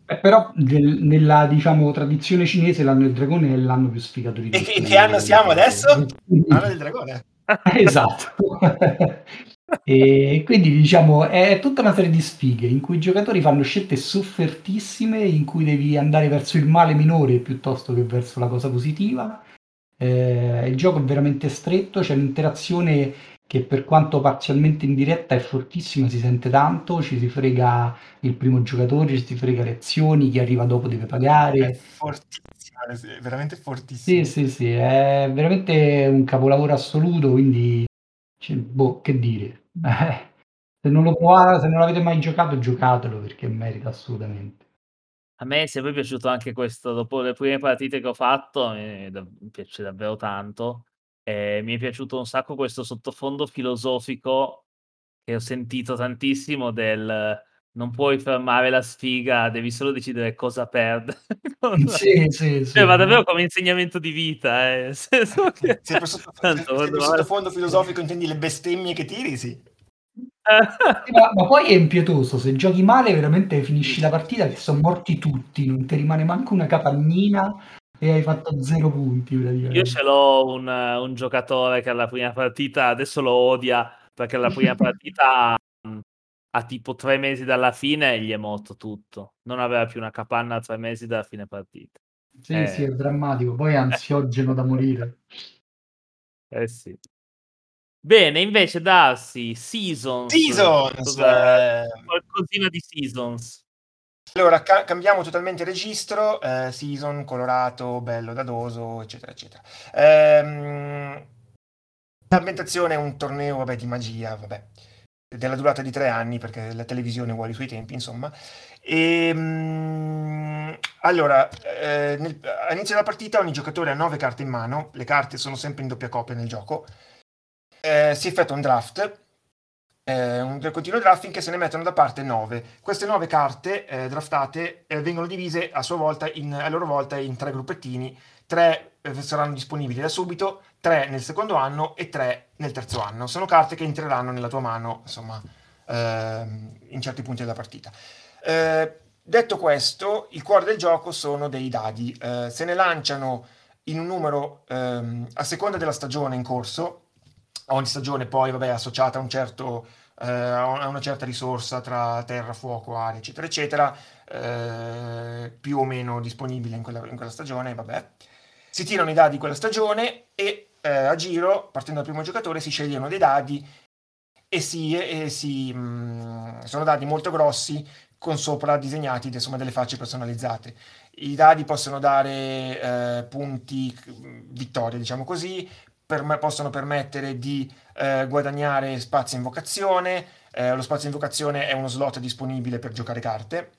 Eh, però nel, nella diciamo, tradizione cinese l'anno del dragone è l'anno più sfigato di tutti. E che anno siamo adesso? L'anno del dragone. esatto. E quindi diciamo è tutta una serie di sfighe in cui i giocatori fanno scelte soffertissime, in cui devi andare verso il male minore piuttosto che verso la cosa positiva. Eh, il gioco è veramente stretto, c'è un'interazione che per quanto parzialmente in diretta è fortissima, si sente tanto, ci si frega il primo giocatore, ci si frega le azioni, chi arriva dopo deve pagare. È fortissima, è veramente fortissima. Sì, sì, sì, è veramente un capolavoro assoluto, quindi cioè, boh, che dire. Se non lo provate, se non l'avete mai giocato, giocatelo perché merita assolutamente. A me è sempre piaciuto anche questo, dopo le prime partite che ho fatto, mi, mi piace davvero tanto. E mi è piaciuto un sacco questo sottofondo filosofico che ho sentito tantissimo del non puoi fermare la sfiga, devi solo decidere cosa perdere. sì, sì, sì. Cioè, ma davvero come insegnamento di vita. Eh. Che... Se per, sottofondo, se per sottofondo filosofico intendi le bestemmie che tiri, sì. Ma, ma, poi è impietoso, se giochi male veramente finisci la partita che sono morti tutti, non ti rimane manco una capannina e hai fatto zero punti. Io ce l'ho un, un, giocatore che alla prima partita adesso lo odia perché alla prima partita a tipo tre mesi dalla fine gli è morto tutto. Non aveva più una capanna a tre mesi dalla fine partita. Sì, eh. sì, è drammatico. Poi è ansiogeno da morire. Eh sì. Bene, invece Darsi, Seasons. Seasons! Eh... Qualcosina di Seasons. Allora, ca- cambiamo totalmente registro, eh, season, colorato, bello, dadoso, eccetera, eccetera. Ehm, l'ambientazione è un torneo, vabbè, di magia, vabbè, della durata di tre anni, perché la televisione vuole i suoi tempi, insomma. E, ehm, allora, eh, nel, all'inizio della partita ogni giocatore ha nove carte in mano, le carte sono sempre in doppia coppia nel gioco, eh, si effettua un draft, eh, un continuo draft finché se ne mettono da parte 9. Queste 9 carte eh, draftate eh, vengono divise a, in, a loro volta in tre gruppettini. 3 eh, saranno disponibili da subito, 3 nel secondo anno e 3 nel terzo anno. Sono carte che entreranno nella tua mano, insomma, ehm, in certi punti della partita. Eh, detto questo, il cuore del gioco sono dei dadi. Se ne lanciano in un numero ehm, a seconda della stagione in corso, ogni stagione poi vabbè, è associata a, un certo, eh, a una certa risorsa tra terra, fuoco, aria, eccetera, eccetera, eh, più o meno disponibile in quella, in quella stagione, vabbè. Si tirano i dadi di quella stagione e eh, a giro, partendo dal primo giocatore, si scegliono dei dadi e, si, e si, mh, mm, sono dadi molto grossi con sopra disegnati insomma, delle facce personalizzate. I dadi possono dare eh, punti vittoria, diciamo così, per, possono permettere di eh, guadagnare spazio in vocazione. Eh, lo spazio in vocazione è uno slot disponibile per giocare carte.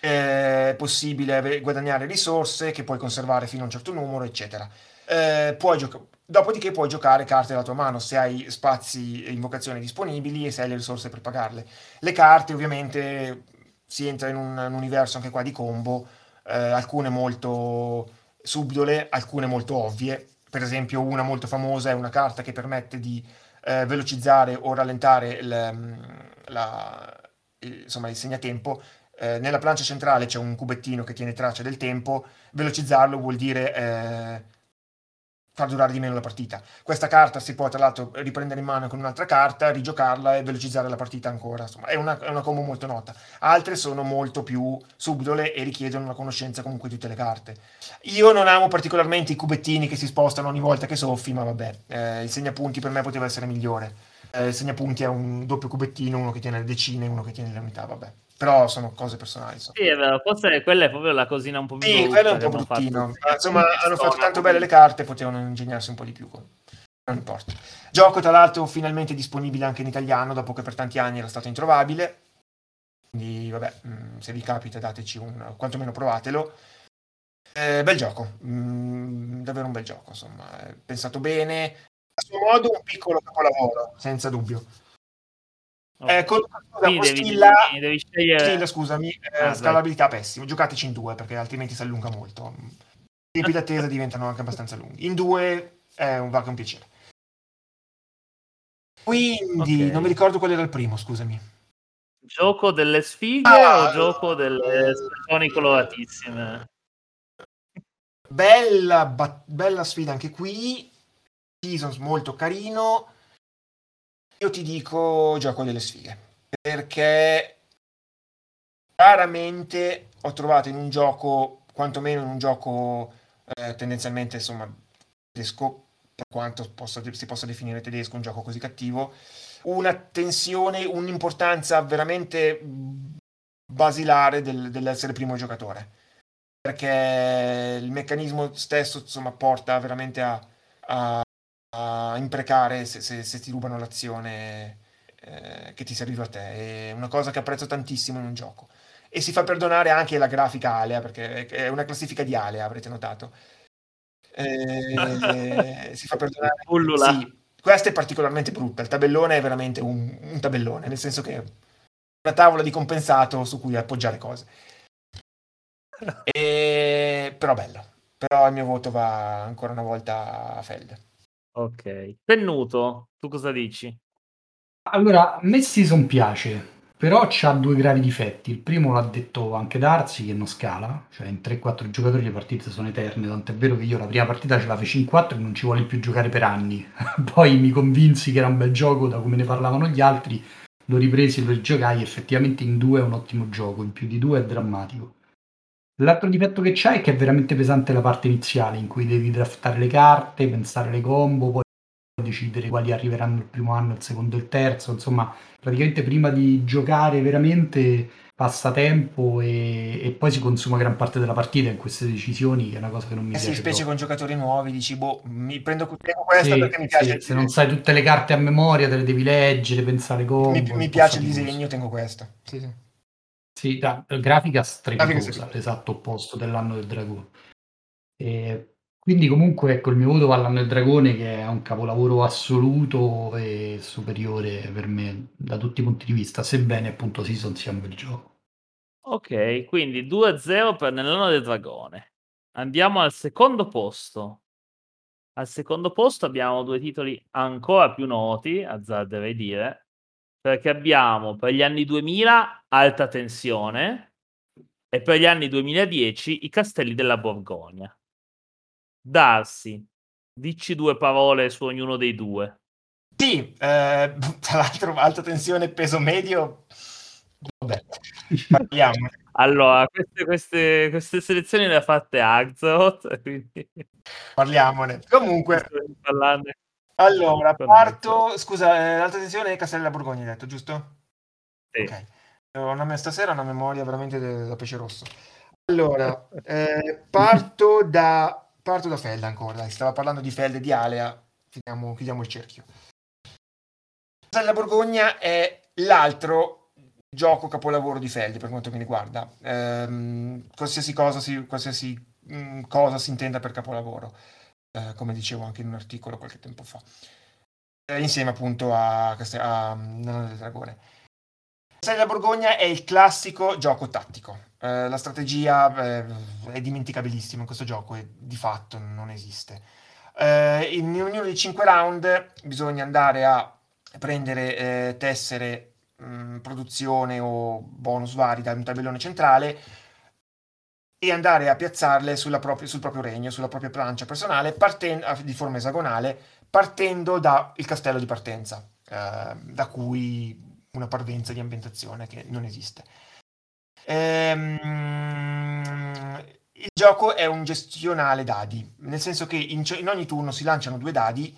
È possibile guadagnare risorse che puoi conservare fino a un certo numero, eccetera. Eh, puoi gioca- dopodiché puoi giocare carte della tua mano se hai spazi in vocazione disponibili e se hai le risorse per pagarle. Le carte ovviamente si entra in un, un universo anche qua di combo, eh, alcune molto subdole, alcune molto ovvie, per esempio una molto famosa è una carta che permette di eh, velocizzare o rallentare il, mm, la, il, insomma, il segnatempo. Eh, nella plancia centrale c'è un cubettino che tiene traccia del tempo, velocizzarlo vuol dire eh, far durare di meno la partita. Questa carta si può tra l'altro riprendere in mano con un'altra carta, rigiocarla e velocizzare la partita ancora. Insomma, è una, è una combo molto nota. Altre sono molto più subdole e richiedono una conoscenza comunque di tutte le carte. Io non amo particolarmente i cubettini che si spostano ogni volta che soffi, ma vabbè, eh, il segnapunti per me poteva essere migliore. Eh, il segnapunti è un doppio cubettino, uno che tiene le decine e uno che tiene le unità, vabbè però sono cose personali. Insomma. Sì, è vero, forse quella è proprio la cosina un po' più Sì, quella è un po' bruttino. Fatto... Insomma, hanno fatto tanto belle le carte, potevano ingegnarsi un po' di più. Non importa. Gioco, tra l'altro, finalmente disponibile anche in italiano, dopo che per tanti anni era stato introvabile. Quindi, vabbè, mm, se vi capita, dateci un... quantomeno provatelo. Eh, bel gioco, mm, davvero un bel gioco, insomma, pensato bene. A suo modo un piccolo capolavoro, senza dubbio. Eh, con, scusa, sì, Postilla, devi, devi scegliere... Postilla, scusami, eh, ah, scalabilità pessimo. Giocateci in due perché altrimenti si allunga molto. I tempi d'attesa diventano anche abbastanza lunghi. In due è un, va un piacere. Quindi, okay. non mi ricordo qual era il primo, scusami. Gioco delle sfighe ah, o gioco delle stagioni coloratissime? Bella, ba- bella sfida anche qui. Seasons molto carino io ti dico gioco delle sfighe, perché raramente ho trovato in un gioco, quantomeno in un gioco eh, tendenzialmente insomma tedesco, per quanto possa, si possa definire tedesco un gioco così cattivo, una tensione, un'importanza veramente basilare del, dell'essere primo giocatore. Perché il meccanismo stesso insomma porta veramente a, a, a imprecare se, se, se ti rubano l'azione eh, che ti serviva a te. È una cosa che apprezzo tantissimo in un gioco. E si fa perdonare anche la grafica Alea, perché è una classifica di Alea, avrete notato. Eh, si fa perdonare. Sì, questa è particolarmente brutta. Il tabellone è veramente un, un tabellone, nel senso che è una tavola di compensato su cui appoggiare cose. E... Però bello. Però il mio voto va ancora una volta a Feld. Ok. Pennuto, tu cosa dici? Allora, a me Season piace, però ha due gravi difetti. Il primo l'ha detto anche Darsi, che non scala, cioè in 3-4 giocatori le partite sono eterne, tant'è vero che io la prima partita ce la feci in 4 e non ci vuole più giocare per anni. Poi mi convinsi che era un bel gioco da come ne parlavano gli altri, l'ho ripreso e lo rigiocai, effettivamente in due è un ottimo gioco, in più di due è drammatico. L'altro difetto che c'è è che è veramente pesante la parte iniziale, in cui devi draftare le carte, pensare le combo, poi decidere quali arriveranno il primo anno, il secondo e il terzo, insomma, praticamente prima di giocare veramente passa tempo e, e, poi si consuma gran parte della partita in queste decisioni, che è una cosa che non mi eh piace. Sì, specie con giocatori nuovi, dici, boh, mi prendo, prendo questa sì, perché mi piace. Sì, se non sai tutte le carte a memoria, te le devi leggere, pensare come. Mi, mi piace il disegno, tengo questa. Sì, sì. Sì, da, grafica strepitosa, l'esatto opposto dell'anno del dragone. E quindi comunque ecco il mio voto va all'anno del dragone che è un capolavoro assoluto e superiore per me da tutti i punti di vista, sebbene appunto Season sia un bel gioco. Ok, quindi 2-0 per Nell'anno del dragone. Andiamo al secondo posto. Al secondo posto abbiamo due titoli ancora più noti, azzarderei dire, perché abbiamo per gli anni 2000 Alta Tensione e per gli anni 2010 I Castelli della Borgogna. Darsi, dici due parole su ognuno dei due. Sì, eh, tra l'altro alta tensione e peso medio. Vabbè, parliamo. allora, queste, queste, queste, selezioni le ha fatte Axoth, quindi... Parliamone. Comunque, allora, parto... Scusa, eh, l'alta tensione è Castello della Borgogna, hai detto, giusto? Sì. Ok. Una, stasera una memoria veramente da pesce rosso. Allora, eh, parto, da, parto da Feld ancora, dai, stava parlando di Feld e di Alea, chiudiamo, chiudiamo il cerchio. Castello della Borgogna è l'altro gioco capolavoro di Feld per quanto mi riguarda. Eh, qualsiasi, cosa si, qualsiasi mh, mm, cosa si intenda per capolavoro eh, come dicevo anche in un articolo qualche tempo fa, eh, insieme appunto a, a, a Nano del Dragone. Castello della Borgogna è il classico gioco tattico. Eh, la strategia eh, è dimenticabilissima in questo gioco e di fatto non esiste. Eh, in ognuno dei cinque round bisogna andare a prendere eh, tessere, mh, produzione o bonus vari da un tabellone centrale e andare a piazzarle propria, sul proprio regno, sulla propria plancia personale, partendo, di forma esagonale, partendo dal castello di partenza, eh, da cui una parvenza di ambientazione che non esiste. Ehm, il gioco è un gestionale dadi, nel senso che in, in ogni turno si lanciano due dadi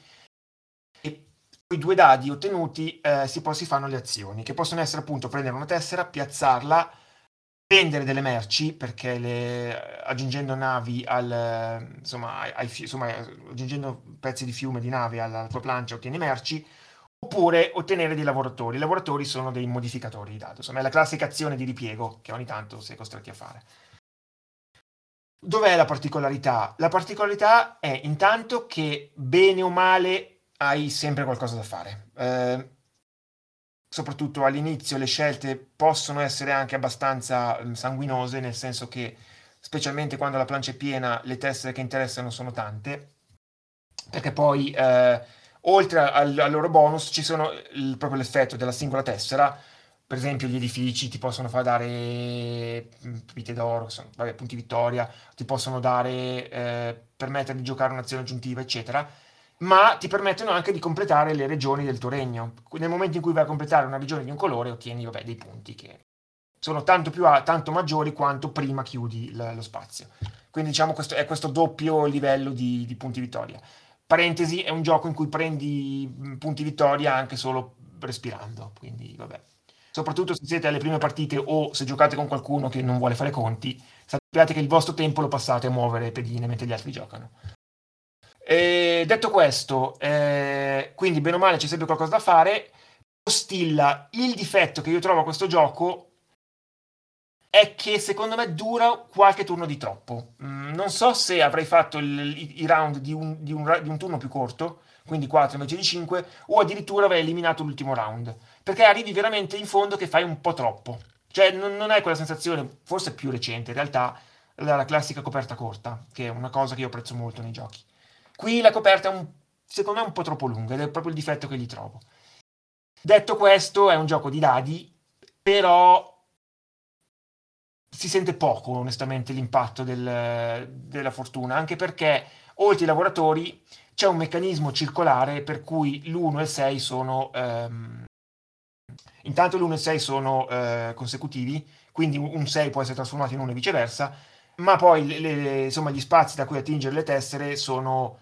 e i due dadi ottenuti eh, si, si fanno le azioni, che possono essere appunto prendere una tessera, piazzarla, vendere delle merci perché le, aggiungendo navi al insomma, ai, insomma, aggiungendo pezzi di fiume di navi alla tua plancia ottieni merci oppure ottenere dei lavoratori. I lavoratori sono dei modificatori di dato, insomma è la classica azione di ripiego che ogni tanto è costretti a fare. Dov'è la particolarità? La particolarità è intanto che bene o male hai sempre qualcosa da fare. Eh, soprattutto all'inizio le scelte possono essere anche abbastanza mm, sanguinose, nel senso che specialmente quando la plancia è piena le tessere che interessano sono tante, perché poi eh, oltre al, al, loro bonus ci sono il, proprio l'effetto della singola tessera, per esempio gli edifici ti possono far dare mm, vite d'oro, sono, vabbè, punti vittoria, ti possono dare, eh, permettere di giocare un'azione aggiuntiva, eccetera ma ti permettono anche di completare le regioni del tuo regno. Nel momento in cui vai a completare una regione di un colore, ottieni vabbè, dei punti che sono tanto, più a, tanto maggiori quanto prima chiudi l- lo spazio. Quindi diciamo questo è questo doppio livello di, di, punti vittoria. Parentesi, è un gioco in cui prendi punti vittoria anche solo respirando, quindi vabbè. Soprattutto se siete alle prime partite o se giocate con qualcuno che non vuole fare conti, sappiate che il vostro tempo lo passate a muovere pedine mentre gli altri giocano. E detto questo, eh, quindi bene o male c'è sempre qualcosa da fare. Ostilla il difetto che io trovo a questo gioco è che secondo me dura qualche turno di troppo. Mm, non so se avrei fatto il, i, round di un, di, un, di un, turno più corto, quindi 4 invece di 5, o addirittura avrei eliminato l'ultimo round. Perché arrivi veramente in fondo che fai un po' troppo. Cioè non, non hai quella sensazione, forse più recente in realtà, la classica coperta corta, che è una cosa che io apprezzo molto nei giochi. Qui la coperta è un, secondo me un po' troppo lunga ed è proprio il difetto che gli trovo. Detto questo, è un gioco di dadi, però si sente poco, onestamente, l'impatto del, della fortuna, anche perché oltre ai lavoratori c'è un meccanismo circolare per cui l'1 e il 6 sono... Ehm, intanto l'1 e il 6 sono eh, consecutivi, quindi un 6 può essere trasformato in 1 e viceversa, ma poi le, le, insomma, gli spazi da cui attingere le tessere sono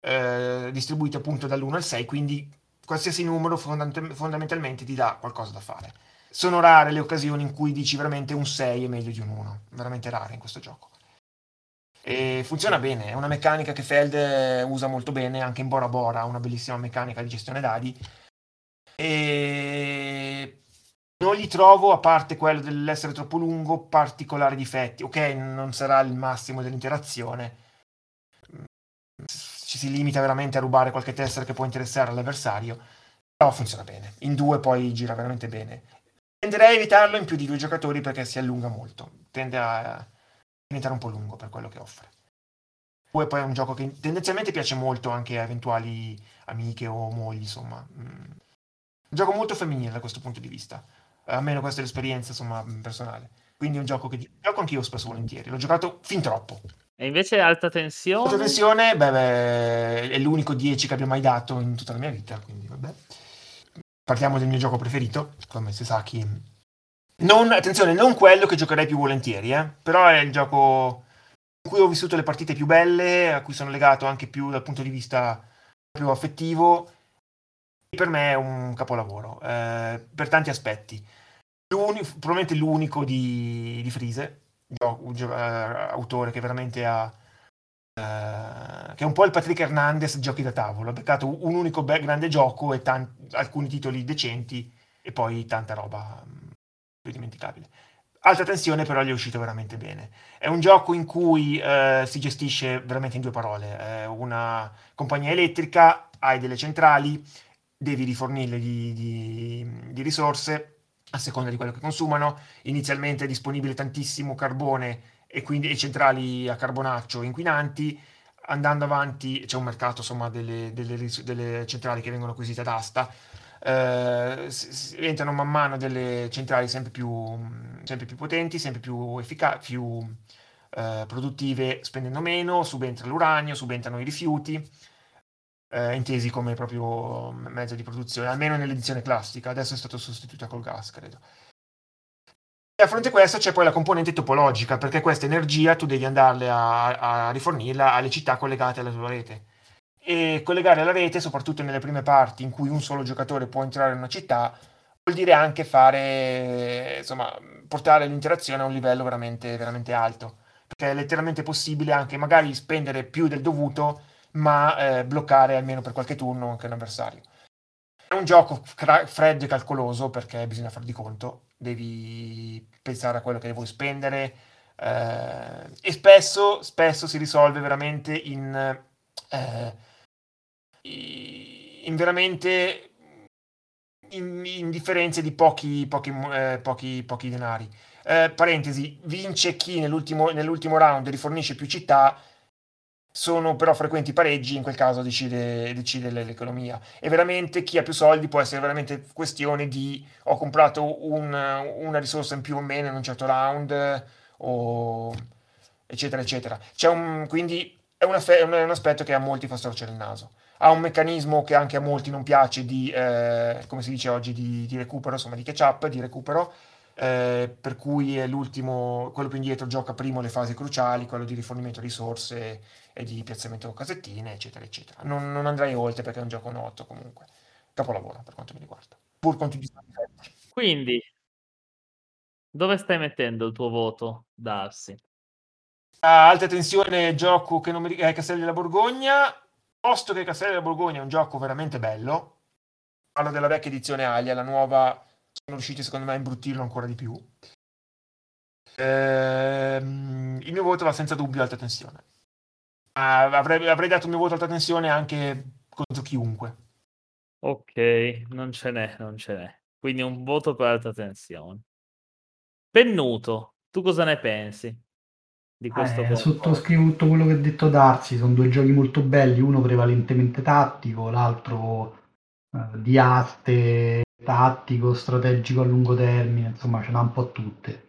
eh, distribuiti appunto dall'1 al 6, quindi qualsiasi numero fondamentalmente ti dà qualcosa da fare. Sono rare le occasioni in cui dici veramente un 6 è meglio di un 1, veramente rare in questo gioco. E funziona bene, è una meccanica che Feld usa molto bene, anche in Bora Bora una bellissima meccanica di gestione dadi. E non gli trovo, a parte quello dell'essere troppo lungo, particolari difetti. Ok, non sarà il massimo dell'interazione. Ci si limita veramente a rubare qualche tessera che può interessare all'avversario. Però funziona bene. In due poi gira veramente bene. Tenderei a evitarlo in più di due giocatori perché si allunga molto. Tende a diventare un po' lungo per quello che offre. Poi, poi è un gioco che tendenzialmente piace molto anche a eventuali amiche o mogli, insomma. Mm. Un gioco molto femminile da questo punto di vista almeno questa è l'esperienza insomma, personale. Quindi è un gioco che gioco anch'io spesso volentieri. L'ho giocato fin troppo. E invece alta tensione? Alta tensione, beh, beh, è l'unico 10 che abbia mai dato in tutta la mia vita, quindi vabbè. Partiamo del mio gioco preferito, come si sa chi... Non, attenzione, non quello che giocherei più volentieri, eh? però è il gioco in cui ho vissuto le partite più belle, a cui sono legato anche più dal punto di vista più affettivo per me è un capolavoro, eh, per tanti aspetti. Probabilmente l'unico di, di Frise, uh, autore che veramente ha... Uh, che è un po' il Patrick Hernandez giochi da tavolo, ha beccato un unico be- grande gioco e tan- alcuni titoli decenti e poi tanta roba um, dimenticabile. Alta tensione però gli è uscito veramente bene. È un gioco in cui uh, si gestisce veramente in due parole. È una compagnia elettrica, hai delle centrali, devi rifornirle di, di, di risorse a seconda di quello che consumano. Inizialmente è disponibile tantissimo carbone e quindi e centrali a carbonaccio inquinanti. Andando avanti c'è un mercato insomma, delle, delle, delle centrali che vengono acquisite ad asta. Eh, entrano man mano delle centrali sempre più, sempre più potenti, sempre più efficaci, più eh, produttive, spendendo meno, subentra l'uranio, subentrano i rifiuti eh, intesi come proprio mezzo di produzione, almeno nell'edizione classica, adesso è stato sostituito col gas, credo. E a fronte a questo c'è poi la componente topologica, perché questa energia tu devi andarle a, a rifornirla alle città collegate alla tua rete. E collegare la rete, soprattutto nelle prime parti in cui un solo giocatore può entrare in una città, vuol dire anche fare, insomma, portare l'interazione a un livello veramente, veramente alto. Perché è letteralmente possibile anche magari spendere più del dovuto ma eh, bloccare almeno per qualche turno anche un avversario. È un gioco cra- freddo e calcoloso perché bisogna far di conto, devi pensare a quello che vuoi spendere eh, e spesso, spesso, si risolve veramente in, eh, in veramente in, in, differenze di pochi, pochi, eh, pochi, pochi denari. Eh, parentesi, vince chi nell'ultimo, nell'ultimo round rifornisce più città sono però frequenti pareggi, in quel caso decide, decide l'economia. E veramente chi ha più soldi può essere veramente questione di ho comprato un, una risorsa in più o meno in un certo round, o eccetera, eccetera. Un, quindi è, una, è, un, aspetto che a molti fa storcere il naso. Ha un meccanismo che anche a molti non piace di, eh, come si dice oggi, di, di recupero, insomma di catch up, di recupero, eh, per cui è l'ultimo, quello più indietro gioca prima le fasi cruciali, quello di rifornimento risorse e di piazzamento casettine, eccetera, eccetera. Non, non andrei oltre perché è un gioco noto comunque. Capolavoro per quanto mi riguarda. Pur con tutti i difetti. Quindi, dove stai mettendo il tuo voto, Darsi? A alta tensione, gioco che non mi ricordo, è Castelli della Borgogna. Posto che Castelli della Borgogna è un gioco veramente bello. Parlo della vecchia edizione Alia, la nuova sono riusciti secondo me a imbruttirlo ancora di più. Ehm, il mio voto va senza dubbio alta tensione. Ah, avrei, avrei, dato il mio voto alta tensione anche contro chiunque. Ok, non ce n'è, non ce n'è. Quindi un voto per alta tensione. Pennuto, tu cosa ne pensi? Di questo eh, sottoscrivo tutto quello che ha detto Darsi, sono due giochi molto belli, uno prevalentemente tattico, l'altro eh, di aste, tattico, strategico a lungo termine, insomma ce n'ha un po' tutte.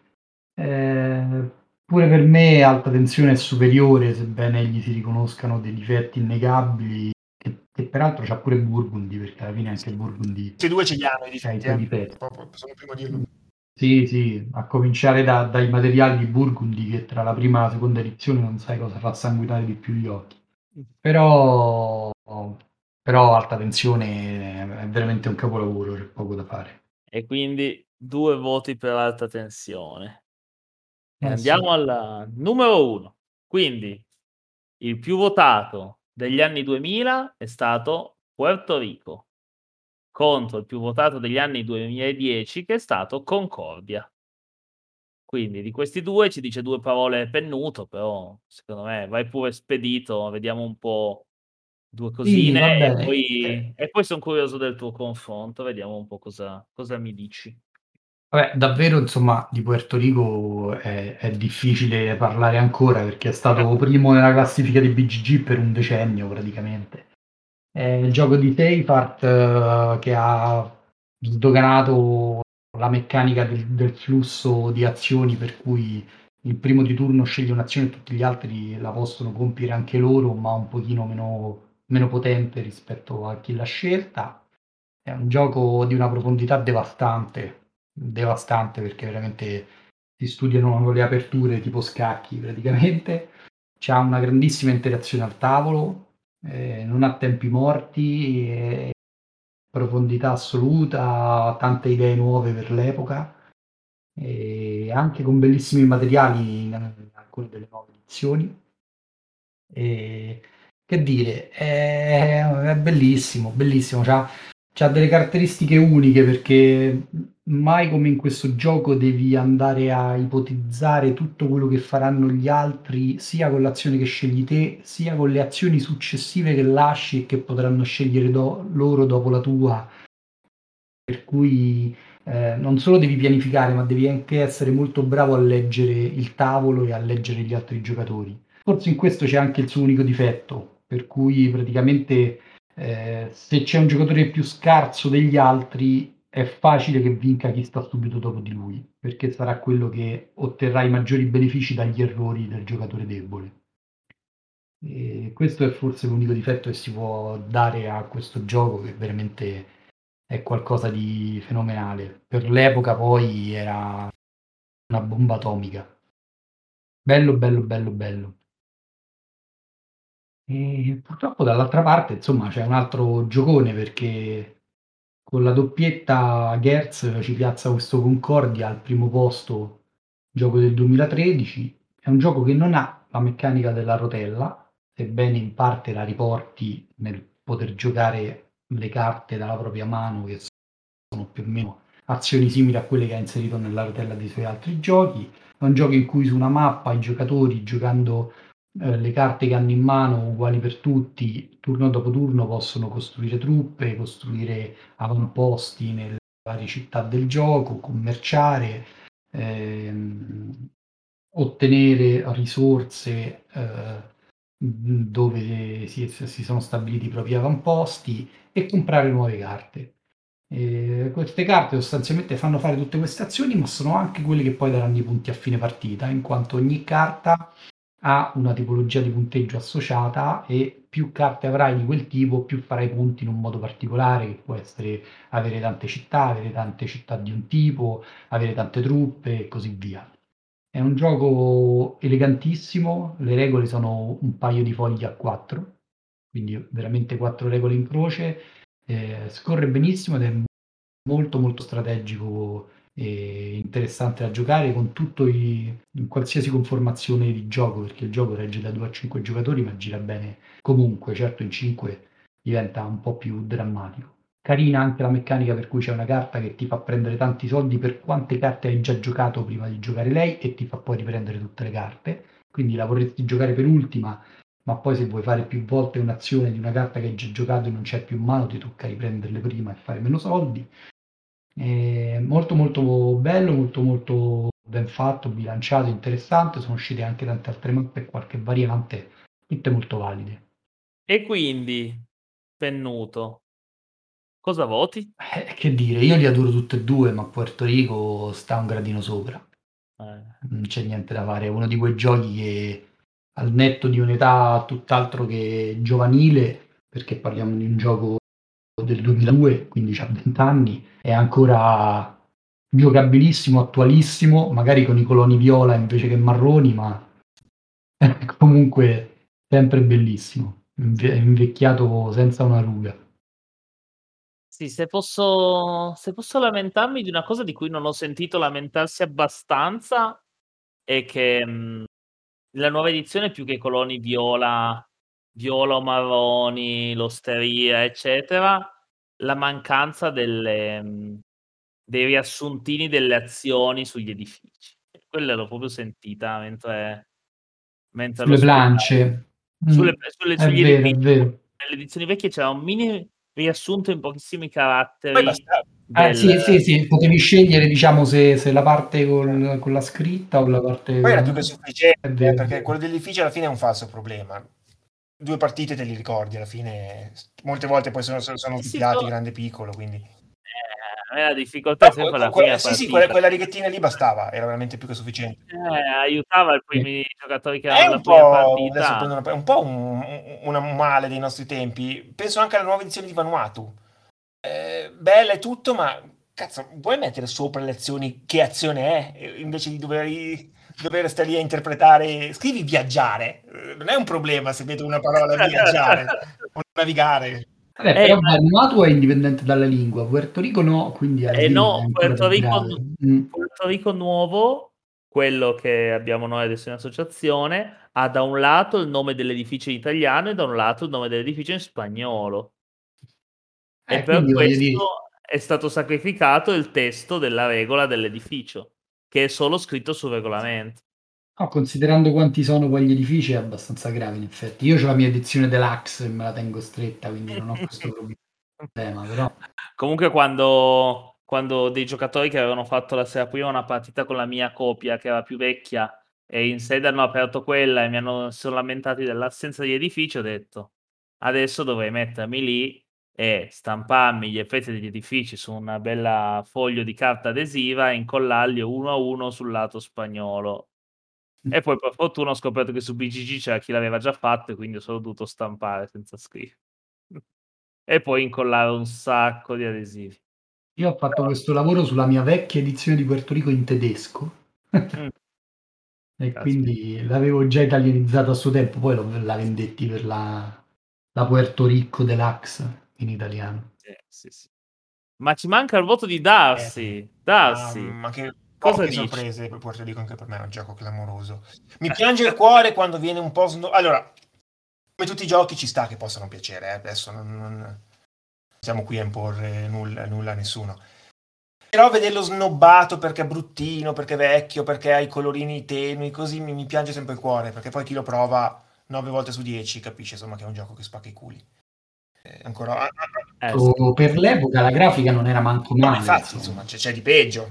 Eh, pure per me alta tensione è superiore, sebbene gli si riconoscano dei difetti innegabili, che, che peraltro c'ha pure Burgundy, perché alla fine anche Burgundy... Questi due ce li hanno i difetti. i difetti. Eh? Possiamo prima dirlo. Sì, sì, a cominciare da, dai materiali di Burgundy che tra la prima e la seconda edizione non sai cosa fa sanguinare di più gli occhi. Però, però alta tensione è veramente un capolavoro, c'è poco da fare. E quindi due voti per alta tensione. Eh, Andiamo sì. al numero uno. Quindi il più votato degli anni 2000 è stato Puerto Rico contro il più votato degli anni 2010 che è stato Concordia. Quindi di questi due ci dice due parole pennuto, però secondo me vai pure spedito, vediamo un po' due cosine va e poi, e poi sono curioso del tuo confronto, vediamo un po' cosa, cosa mi dici. Vabbè, davvero, insomma, di Puerto Rico è, è difficile parlare ancora perché è stato primo nella classifica di BGG per un decennio praticamente. È il gioco di Seifert eh, che ha sdoganato la meccanica del, del flusso di azioni per cui il primo di turno sceglie un'azione e tutti gli altri la possono compiere anche loro, ma un pochino meno, meno potente rispetto a chi l'ha scelta. È un gioco di una profondità devastante, devastante perché veramente si studiano le aperture tipo scacchi praticamente. C'ha una grandissima interazione al tavolo, eh, non ha tempi morti, eh, profondità assoluta, tante idee nuove per l'epoca e anche con bellissimi materiali in, alcune delle nuove edizioni. E, che dire, è, è bellissimo, bellissimo. C'ha, c'ha delle caratteristiche uniche perché mai come in questo gioco devi andare a ipotizzare tutto quello che faranno gli altri, sia con l'azione che scegli te, sia con le azioni successive che lasci e che potranno scegliere do- loro dopo la tua. Per cui eh, non solo devi pianificare, ma devi anche essere molto bravo a leggere il tavolo e a leggere gli altri giocatori. Forse in questo c'è anche il suo unico difetto, per cui praticamente eh, se c'è un giocatore più scarso degli altri è facile che vinca chi sta subito dopo di lui, perché sarà quello che otterrà i maggiori benefici dagli errori del giocatore debole. E questo è forse l'unico difetto che si può dare a questo gioco, che veramente è qualcosa di fenomenale. Per l'epoca poi era una bomba atomica. Bello, bello, bello, bello. E purtroppo dall'altra parte, insomma, c'è un altro giocone perché con la doppietta Gertz ci piazza questo Concordia al primo posto, gioco del 2013. È un gioco che non ha la meccanica della rotella, sebbene in parte la riporti nel poter giocare le carte dalla propria mano, che sono più o meno azioni simili a quelle che ha inserito nella rotella dei suoi altri giochi. È un gioco in cui su una mappa i giocatori giocando eh, le carte che hanno in mano uguali per tutti, turno dopo turno possono costruire truppe, costruire avamposti nelle varie città del gioco, commerciare, ehm, ottenere risorse eh, dove si, si, sono stabiliti i propri avamposti e comprare nuove carte. E queste carte sostanzialmente fanno fare tutte queste azioni, ma sono anche quelle che poi daranno i punti a fine partita, in quanto ogni carta ha una tipologia di punteggio associata e più carte avrai di quel tipo, più farai punti in un modo particolare, che può essere avere tante città, avere tante città di un tipo, avere tante truppe e così via. È un gioco elegantissimo, le regole sono un paio di fogli a quattro, quindi veramente quattro regole in croce, eh, scorre benissimo ed è molto molto strategico interessante da giocare con tutto i, in qualsiasi conformazione di gioco, perché il gioco regge da 2 a 5 giocatori, ma gira bene comunque, certo in 5 diventa un po' più drammatico. Carina anche la meccanica per cui c'è una carta che ti fa prendere tanti soldi per quante carte hai già giocato prima di giocare lei e ti fa poi riprendere tutte le carte. Quindi la vorresti giocare per ultima, ma poi se vuoi fare più volte un'azione di una carta che hai già giocato e non c'è più in mano, ti tocca riprenderle prima e fare meno soldi. È molto molto bello, molto molto ben fatto, bilanciato, interessante. Sono uscite anche tante altre mappe e qualche variante, tutte molto valide. E quindi, Pennuto, Cosa voti? Eh, che dire, io li adoro tutti e due, ma Puerto Rico sta un gradino sopra. Eh, Non c'è niente da fare, è uno di quei giochi che al netto di un'età tutt'altro che giovanile, perché parliamo di un gioco del 2002, quindi ha 20 anni, è ancora giocabilissimo, attualissimo, magari con i coloni viola invece che marroni, ma comunque sempre bellissimo, invecchiato senza una ruga. Sì, se posso, se posso lamentarmi di una cosa di cui non ho sentito lamentarsi abbastanza, è che mh, la nuova edizione più che coloni viola, viola marroni, l'osteria, eccetera, la mancanza delle, mh, dei riassuntini delle azioni sugli edifici. Quella l'ho proprio sentita mentre, mentre Sulle plance. Sulle, Mm, sulle, è sugli vero, edifici. Nelle edizioni vecchie c'era un mini riassunto in pochissimi caratteri. Ah, del- sì, sì, sì, potevi scegliere, diciamo, se, se la parte col- con la scritta o la parte... poi era più che sufficiente, eh, perché quello dell'edificio alla fine è un falso problema. Due partite te li ricordi, alla fine molte volte poi sono, sono, Sì, sì, filati però- grande piccolo, quindi... Eh, la difficoltà è Però, sempre la que- prima sì, sì, partita. quella, quella righettina lì bastava, era veramente più che sufficiente. Eh, aiutava i primi giocatori che erano alla partita. una- è un, po un, un- un male dei nostri tempi. Penso anche alla nuova edizione di Vanuatu. Eh, bella e tutto, ma cazzo, vuoi mettere sopra le azioni che azione è? Eh, Invece di dover, dover stare lì a interpretare. Scrivi viaggiare. Eh, Non è un problema se vedo una parola viaggiare o navigare. Vabbè, Eh, però Vanuatu è indipendente dalla lingua, Puerto Rico no, quindi Eh no, Puerto Rico. Mm. Puerto Rico nuovo, quello che abbiamo noi adesso in associazione, ha da un lato il nome dell'edificio in italiano e da un lato il nome dell'edificio in spagnolo. Eh, e per questo dire- è stato sacrificato il testo della regola dell'edificio, che è solo scritto sul regolamento. No, considerando quanti sono poi gli edifici è abbastanza grave in effetti. Io ho la mia edizione deluxe e me la tengo stretta, quindi non ho questo problema, però... Comunque quando, quando dei giocatori che avevano fatto la sera prima una partita con la mia copia, che era più vecchia, e in sede hanno aperto quella e mi hanno sono lamentati dell'assenza di edificio, ho detto adesso dovrei mettermi lì e stamparmi gli effetti degli edifici su una bella foglio di carta adesiva e incollarli uno a uno sul lato spagnolo. E poi per fortuna ho scoperto che su BGG c'era chi l'aveva già fatto e quindi ho solo dovuto stampare senza scrivere. e poi incollare un sacco di adesivi. Io ho fatto questo lavoro sulla mia vecchia edizione di Puerto Rico in tedesco. Mm. E Caspita. quindi l'avevo già italianizzata a suo tempo, poi la vendetti per la, la Puerto Rico Deluxe in italiano. Sì, sì, sì. Ma ci manca il voto di Darcy. Darcy. Ah, ma che Cosa poche dici? sorprese per Puerto Rico anche per me è un gioco clamoroso. Mi piange il cuore quando viene un po' sno- Allora, come tutti i giochi ci sta che possano piacere, eh, adesso non, non siamo qui a imporre nulla, nulla a nessuno. Però vederlo snobbato perché è bruttino, perché è vecchio, perché ha i colorini tenui, così mi, mi piange sempre il cuore, perché poi chi lo prova 9 volte su 10 capisce insomma che è un gioco che spacca i culi. Eh, ancora... Eh, sì. O per l'epoca la grafica non era manco No, male. infatti, insomma, c'è, c'è di peggio.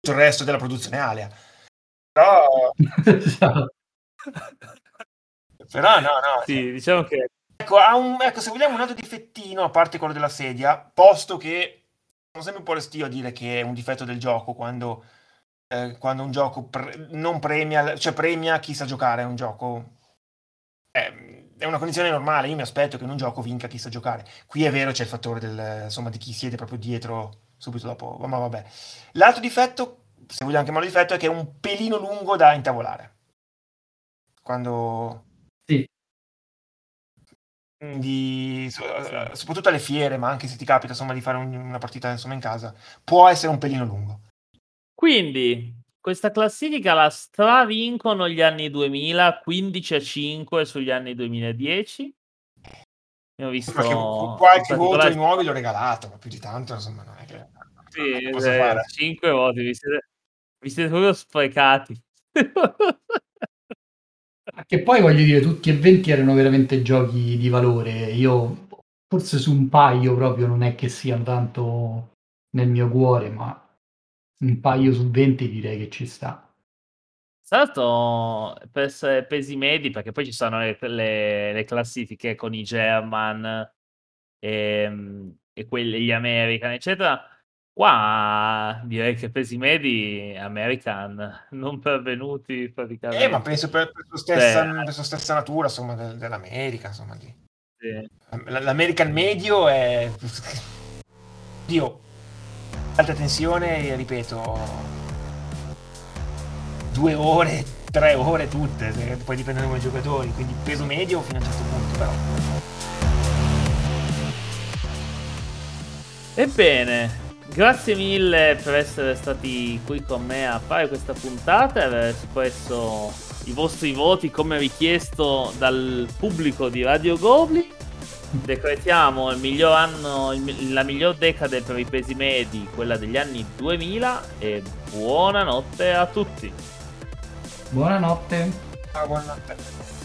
Tutto il resto della produzione Alea. Però, Esatto. però no, no. Sì, diciamo che Ecco, ha un- ecco, se vogliamo un altro difettino, a parte quello della sedia, posto che sono sempre un po' restio a dire che è un difetto del gioco quando, eh, quando un gioco pre- non premia, cioè premia chi sa giocare a un gioco. Eh, è una condizione normale, io mi aspetto che in un gioco vinca chi sa giocare. Qui è vero, c'è il fattore del, insomma, di chi siede proprio dietro subito dopo, ma vabbè. L'altro difetto, se vogliamo chiamarlo difetto, è che è un pelino lungo da intavolare. Quando Sì. quindi so- eh, soprattutto alle fiere, ma anche se ti capita insomma di fare un- una partita insomma in casa, può essere un pelino lungo. Quindi, questa classifica la stravincono gli anni 2000, 15 a 5 sugli anni 2010. Abbiamo visto in qualche voto di nuovi l'ho regalato, ma più di tanto insomma non è che Sì, non eh, fare. 5 voti, vi siete, vi siete proprio sprecati. Che poi voglio dire, tutti e 20 erano veramente giochi di valore. Io forse su un paio proprio non è che siano tanto nel mio cuore, ma un paio su 20 direi che ci sta. L'altro, per essere pesi medi, perché poi ci sono le, le- le classifiche con i German e, e quelli gli American, eccetera. Qua direi che pesi medi American non pervenuti praticamente. Eh, ma penso per, per, sua, stessa, Beh, per sua stessa natura, insomma, del, dell'America, insomma. Di... Sì. L'American medio è... Dio, alta tensione, ripeto, due ore, tre ore tutte, poi dipende dai giocatori, quindi peso medio fino a un certo punto, però. Ebbene, Grazie mille per essere stati qui con me a fare questa puntata e aver espresso i vostri voti come richiesto dal pubblico di Radio Goblin. Decretiamo il miglior anno, la miglior decade per i pesi medi, quella degli anni 2000 e buonanotte a tutti. Buonanotte. Ah, buonanotte.